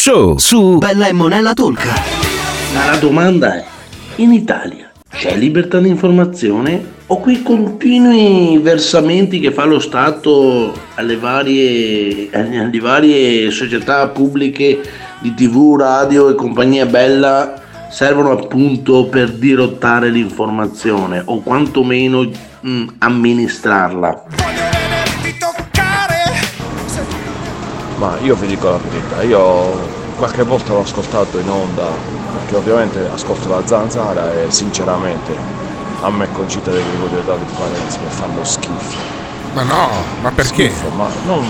[SPEAKER 65] Show su Bella e Monella Talk.
[SPEAKER 66] Ma la domanda è, in Italia c'è libertà di informazione o quei continui versamenti che fa lo Stato alle varie, alle varie società pubbliche di tv, radio e compagnia bella servono appunto per dirottare l'informazione o quantomeno mh, mm, amministrarla?
[SPEAKER 49] Ma io vi dico la verità, io qualche volta l'ho ascoltato in onda, perché ovviamente ascolto la zanzara e sinceramente a me Concita De Gregorio David Parenzi mi fanno schifo.
[SPEAKER 6] Ma no, ma perché?
[SPEAKER 49] Schifo, ma non,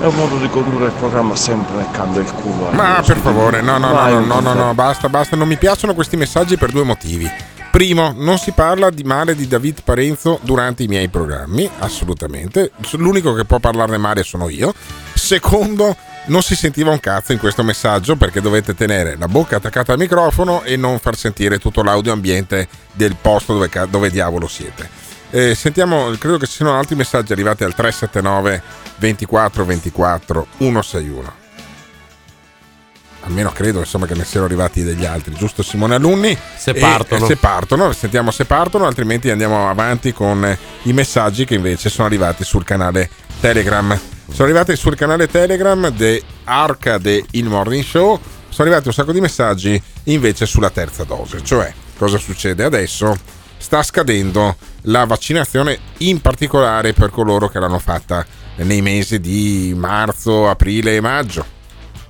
[SPEAKER 49] è un modo di condurre il programma sempre leccando il culo.
[SPEAKER 6] Ma per favore, no, no, no, no, no, no, basta, basta. Non mi piacciono questi messaggi per due motivi. Primo, non si parla di male di David Parenzo durante i miei programmi, assolutamente. L'unico che può parlarne male sono io. Secondo, non si sentiva un cazzo in questo messaggio perché dovete tenere la bocca attaccata al microfono e non far sentire tutto l'audio ambiente del posto dove, dove diavolo siete. Eh, sentiamo, credo che ci siano altri messaggi arrivati al 379 24 24 161. Almeno credo insomma che ne siano arrivati degli altri, giusto Simone Alunni?
[SPEAKER 50] Se partono.
[SPEAKER 6] E, se partono, sentiamo se partono, altrimenti andiamo avanti con i messaggi che invece sono arrivati sul canale Telegram. Sono arrivati sul canale Telegram di Arcade Il Morning Show. Sono arrivati un sacco di messaggi invece sulla terza dose. Cioè, cosa succede adesso? Sta scadendo la vaccinazione, in particolare per coloro che l'hanno fatta nei mesi di marzo, aprile e maggio.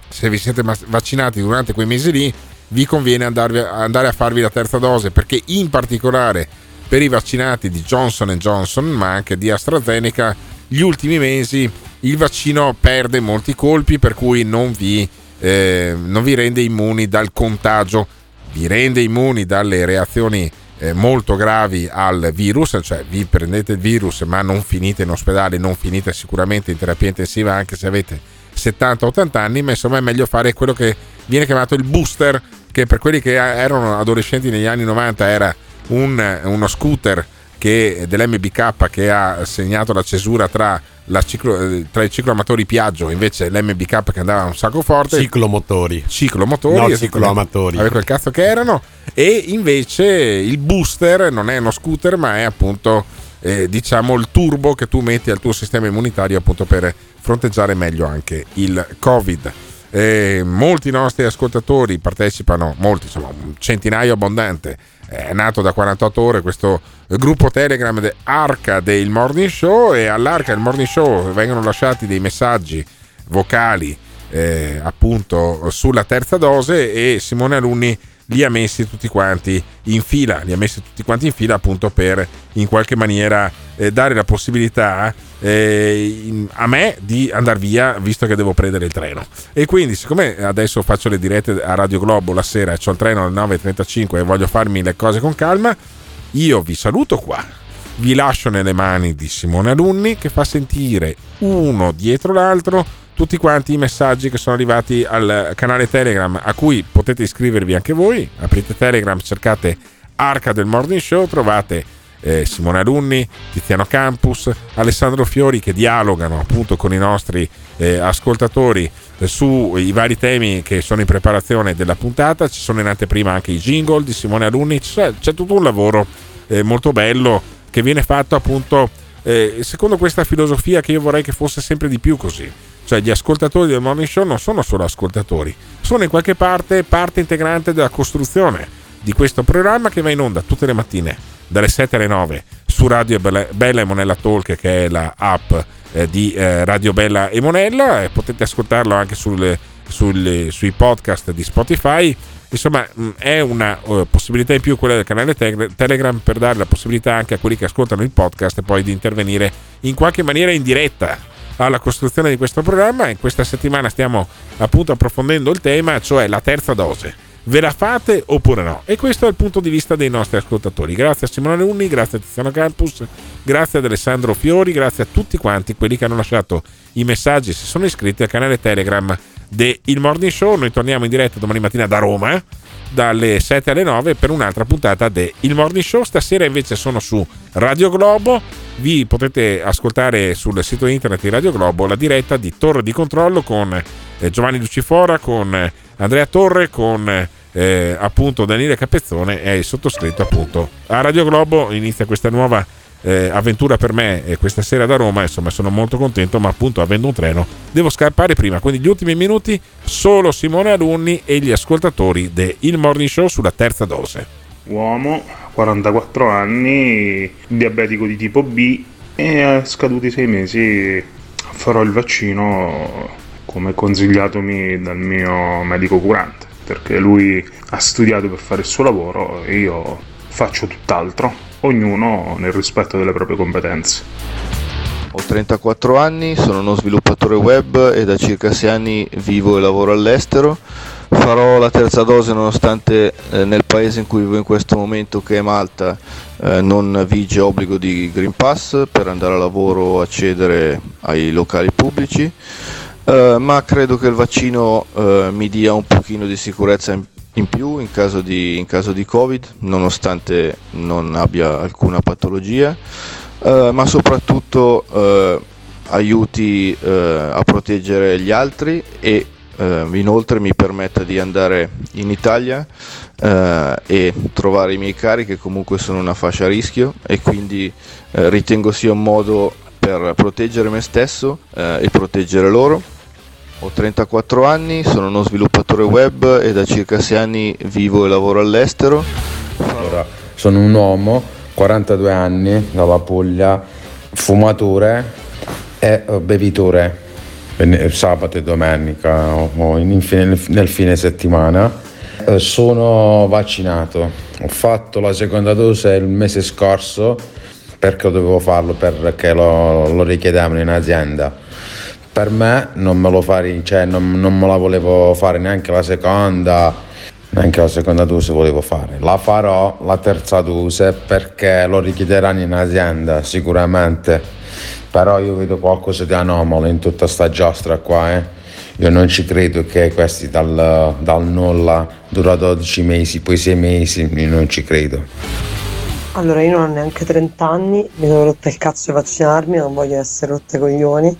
[SPEAKER 6] Se vi siete vaccinati durante quei mesi lì, vi conviene andare a farvi la terza dose perché in particolare per i vaccinati di Johnson Johnson ma anche di AstraZeneca gli ultimi mesi il vaccino perde molti colpi per cui non vi, eh, non vi rende immuni dal contagio, vi rende immuni dalle reazioni eh, molto gravi al virus, cioè vi prendete il virus ma non finite in ospedale, non finite sicuramente in terapia intensiva anche se avete 70-80 anni, ma insomma è meglio fare quello che viene chiamato il booster, che per quelli che erano adolescenti negli anni 90 era un, uno scooter che, dell'MBK che ha segnato la cesura tra, la ciclo, eh, tra i cicloamatori Piaggio invece l'MBK che andava un sacco forte.
[SPEAKER 50] Ciclomotori.
[SPEAKER 6] Ciclomotori
[SPEAKER 50] no cicloamatori.
[SPEAKER 6] Aveva quel cazzo che erano. E invece il booster non è uno scooter ma è appunto eh, diciamo il turbo che tu metti al tuo sistema immunitario appunto per fronteggiare meglio anche il covid. Eh, molti nostri ascoltatori partecipano molti insomma un centinaio abbondante è nato da 48 ore questo gruppo Telegram de Arca del Morning Show e all'Arca del Morning Show vengono lasciati dei messaggi vocali eh, appunto sulla terza dose e Simone Alunni li ha messi tutti quanti in fila, li ha messi tutti quanti in fila appunto per in qualche maniera eh, dare la possibilità eh, a me di andare via visto che devo prendere il treno. E quindi siccome adesso faccio le dirette a Radio Globo la sera e ho il treno alle 9.35 e voglio farmi le cose con calma, io vi saluto qua. Vi lascio nelle mani di Simone Alunni che fa sentire uno dietro l'altro tutti quanti i messaggi che sono arrivati al canale Telegram a cui potete iscrivervi anche voi. Aprite Telegram, cercate Arca del Morning Show, trovate eh, Simone Alunni, Tiziano Campus, Alessandro Fiori che dialogano appunto con i nostri eh, ascoltatori eh, sui vari temi che sono in preparazione della puntata. Ci sono in anteprima anche i jingle di Simone Alunni, c'è, c'è tutto un lavoro eh, molto bello che viene fatto appunto eh, secondo questa filosofia che io vorrei che fosse sempre di più così. Cioè gli ascoltatori del Morning Show non sono solo ascoltatori, sono in qualche parte parte integrante della costruzione di questo programma che va in onda tutte le mattine dalle 7 alle 9 su Radio Bella e Monella Talk che è la app eh, di eh, Radio Bella e Monella e potete ascoltarlo anche sul, sul, sui podcast di Spotify. Insomma mm, è una uh, possibilità in più quella del canale te- Telegram per dare la possibilità anche a quelli che ascoltano il podcast poi di intervenire in qualche maniera in diretta alla costruzione di questo programma e questa settimana stiamo appunto approfondendo il tema cioè la terza dose ve la fate oppure no? E questo è il punto di vista dei nostri ascoltatori. Grazie a Simone Unni, grazie a Tiziano Campus, grazie ad Alessandro Fiori, grazie a tutti quanti quelli che hanno lasciato i messaggi, si sono iscritti al canale Telegram del Morning Show. Noi torniamo in diretta domani mattina da Roma dalle 7 alle 9 per un'altra puntata de Il Morning Show. Stasera invece sono su Radio Globo. Vi potete ascoltare sul sito internet di Radio Globo la diretta di Torre di Controllo con eh, Giovanni Lucifora, con eh, Andrea Torre, con eh, appunto Daniele Capezzone e il sottoscritto appunto. A Radio Globo inizia questa nuova eh, avventura per me eh, questa sera da Roma, insomma sono molto contento, ma appunto avendo un treno devo scappare prima, quindi gli ultimi minuti solo Simone Alunni e gli ascoltatori del Morning Show sulla terza dose.
[SPEAKER 61] Uomo, 44 anni, diabetico di tipo B e scaduti 6 mesi farò il vaccino come consigliatomi dal mio medico curante, perché lui ha studiato per fare il suo lavoro e io faccio tutt'altro ognuno nel rispetto delle proprie competenze.
[SPEAKER 49] Ho 34 anni, sono uno sviluppatore web e da circa 6 anni vivo e lavoro all'estero. Farò la terza dose nonostante eh, nel paese in cui vivo in questo momento, che è Malta, eh, non vige obbligo di Green Pass per andare a lavoro o accedere ai locali pubblici. Uh, ma credo che il vaccino mi dia un pochino di sicurezza in in più in caso di, in caso di Covid, nonostante non abbia alcuna patologia, eh, ma soprattutto eh, aiuti eh, a proteggere gli altri e eh, inoltre mi permetta di andare in Italia eh, e trovare i miei cari che comunque sono una fascia a rischio e quindi eh, ritengo sia un modo per proteggere me stesso e proteggere loro ho 34 anni, sono uno sviluppatore web e da circa 6 anni vivo e lavoro all'estero.
[SPEAKER 67] Allora, sono un uomo, 42 anni, dalla Puglia, fumatore e eh, bevitore sabato e domenica o nel fine settimana. Eh, sono vaccinato, ho fatto la seconda dose il mese scorso perché dovevo farlo perché lo, lo richiedevano in azienda per me non me lo farei, cioè non, non, me la volevo fare neanche la seconda, neanche la seconda dose volevo fare. La farò la terza dose perché lo richiederanno in azienda sicuramente, però io vedo qualcosa di anomalo in tutta sta giostra qua, eh. Io non ci credo che questi dal, dal nulla dura 12 mesi, poi 6 mesi, io non ci credo.
[SPEAKER 68] Allora, io non ho neanche 30 anni, mi sono rotta il cazzo di vaccinarmi, non voglio essere rotta coglioni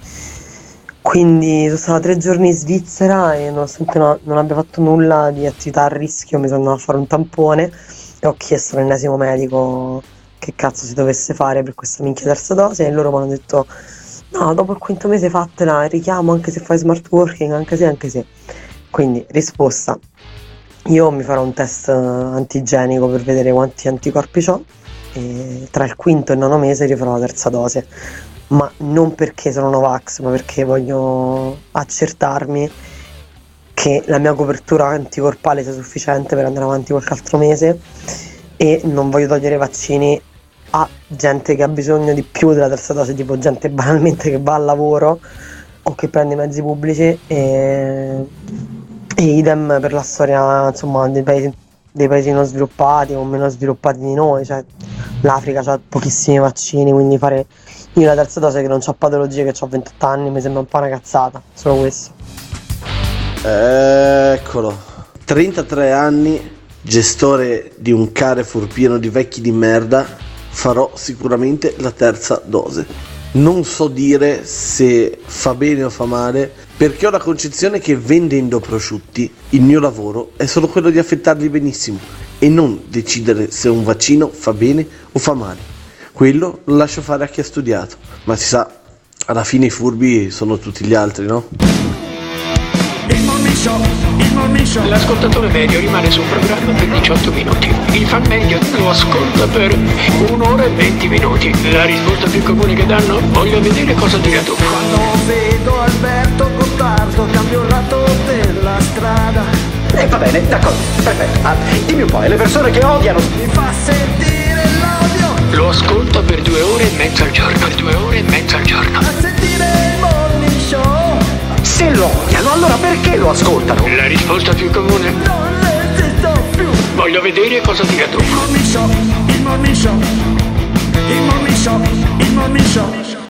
[SPEAKER 68] quindi sono stata tre giorni in Svizzera e nonostante no, non abbia fatto nulla di attività a rischio mi sono andata a fare un tampone e ho chiesto all'ennesimo medico che cazzo si dovesse fare per questa minchia terza dose e loro mi hanno detto no, dopo il quinto mese fatela, richiamo anche se fai smart working, anche se, anche se. Quindi risposta, io mi farò un test antigenico per vedere quanti anticorpi ho e tra il quinto e il nono mese rifarò la terza dose ma non perché sono Novax, ma perché voglio accertarmi che la mia copertura anticorpale sia sufficiente per andare avanti qualche altro mese e non voglio togliere i vaccini a gente che ha bisogno di più della terza dose, tipo gente banalmente che va al lavoro o che prende i mezzi pubblici e, e idem per la storia insomma, dei, paesi, dei paesi non sviluppati o meno sviluppati di noi, cioè l'Africa ha pochissimi vaccini, quindi fare io la terza dose che non ho patologie, che ho 28 anni, mi sembra un po' una cazzata, solo questo.
[SPEAKER 23] Eccolo, 33 anni, gestore di un Carrefour pieno di vecchi di merda, farò sicuramente la terza dose. Non so dire se fa bene o fa male, perché ho la concezione che vendendo prosciutti il mio lavoro è solo quello di affettarli benissimo e non decidere se un vaccino fa bene o fa male. Quello lo lascio fare a chi ha studiato, ma si sa, alla fine i furbi sono tutti gli altri, no?
[SPEAKER 69] Il show, il show. L'ascoltatore medio rimane sul programma per 18 minuti. Il fan medio lo ascolta per un'ora e 20 minuti. La risposta più comune che danno? Voglio vedere cosa dirà tu.
[SPEAKER 70] Quando vedo Alberto Gottardo cambio il lato della strada.
[SPEAKER 51] E eh, va bene, d'accordo, perfetto. Ah, dimmi un po', le persone che odiano...
[SPEAKER 70] Mi fa sentire
[SPEAKER 69] lo ascolta per due ore e mezza al giorno. Per due ore e mezza al giorno.
[SPEAKER 70] A sentire il morning show.
[SPEAKER 51] Se lo odiano, allora perché lo ascoltano?
[SPEAKER 69] La risposta più comune?
[SPEAKER 70] Non esisto più.
[SPEAKER 69] Voglio vedere cosa dirà tu.
[SPEAKER 70] Il morning show, il morning show, il morning show, il morning show.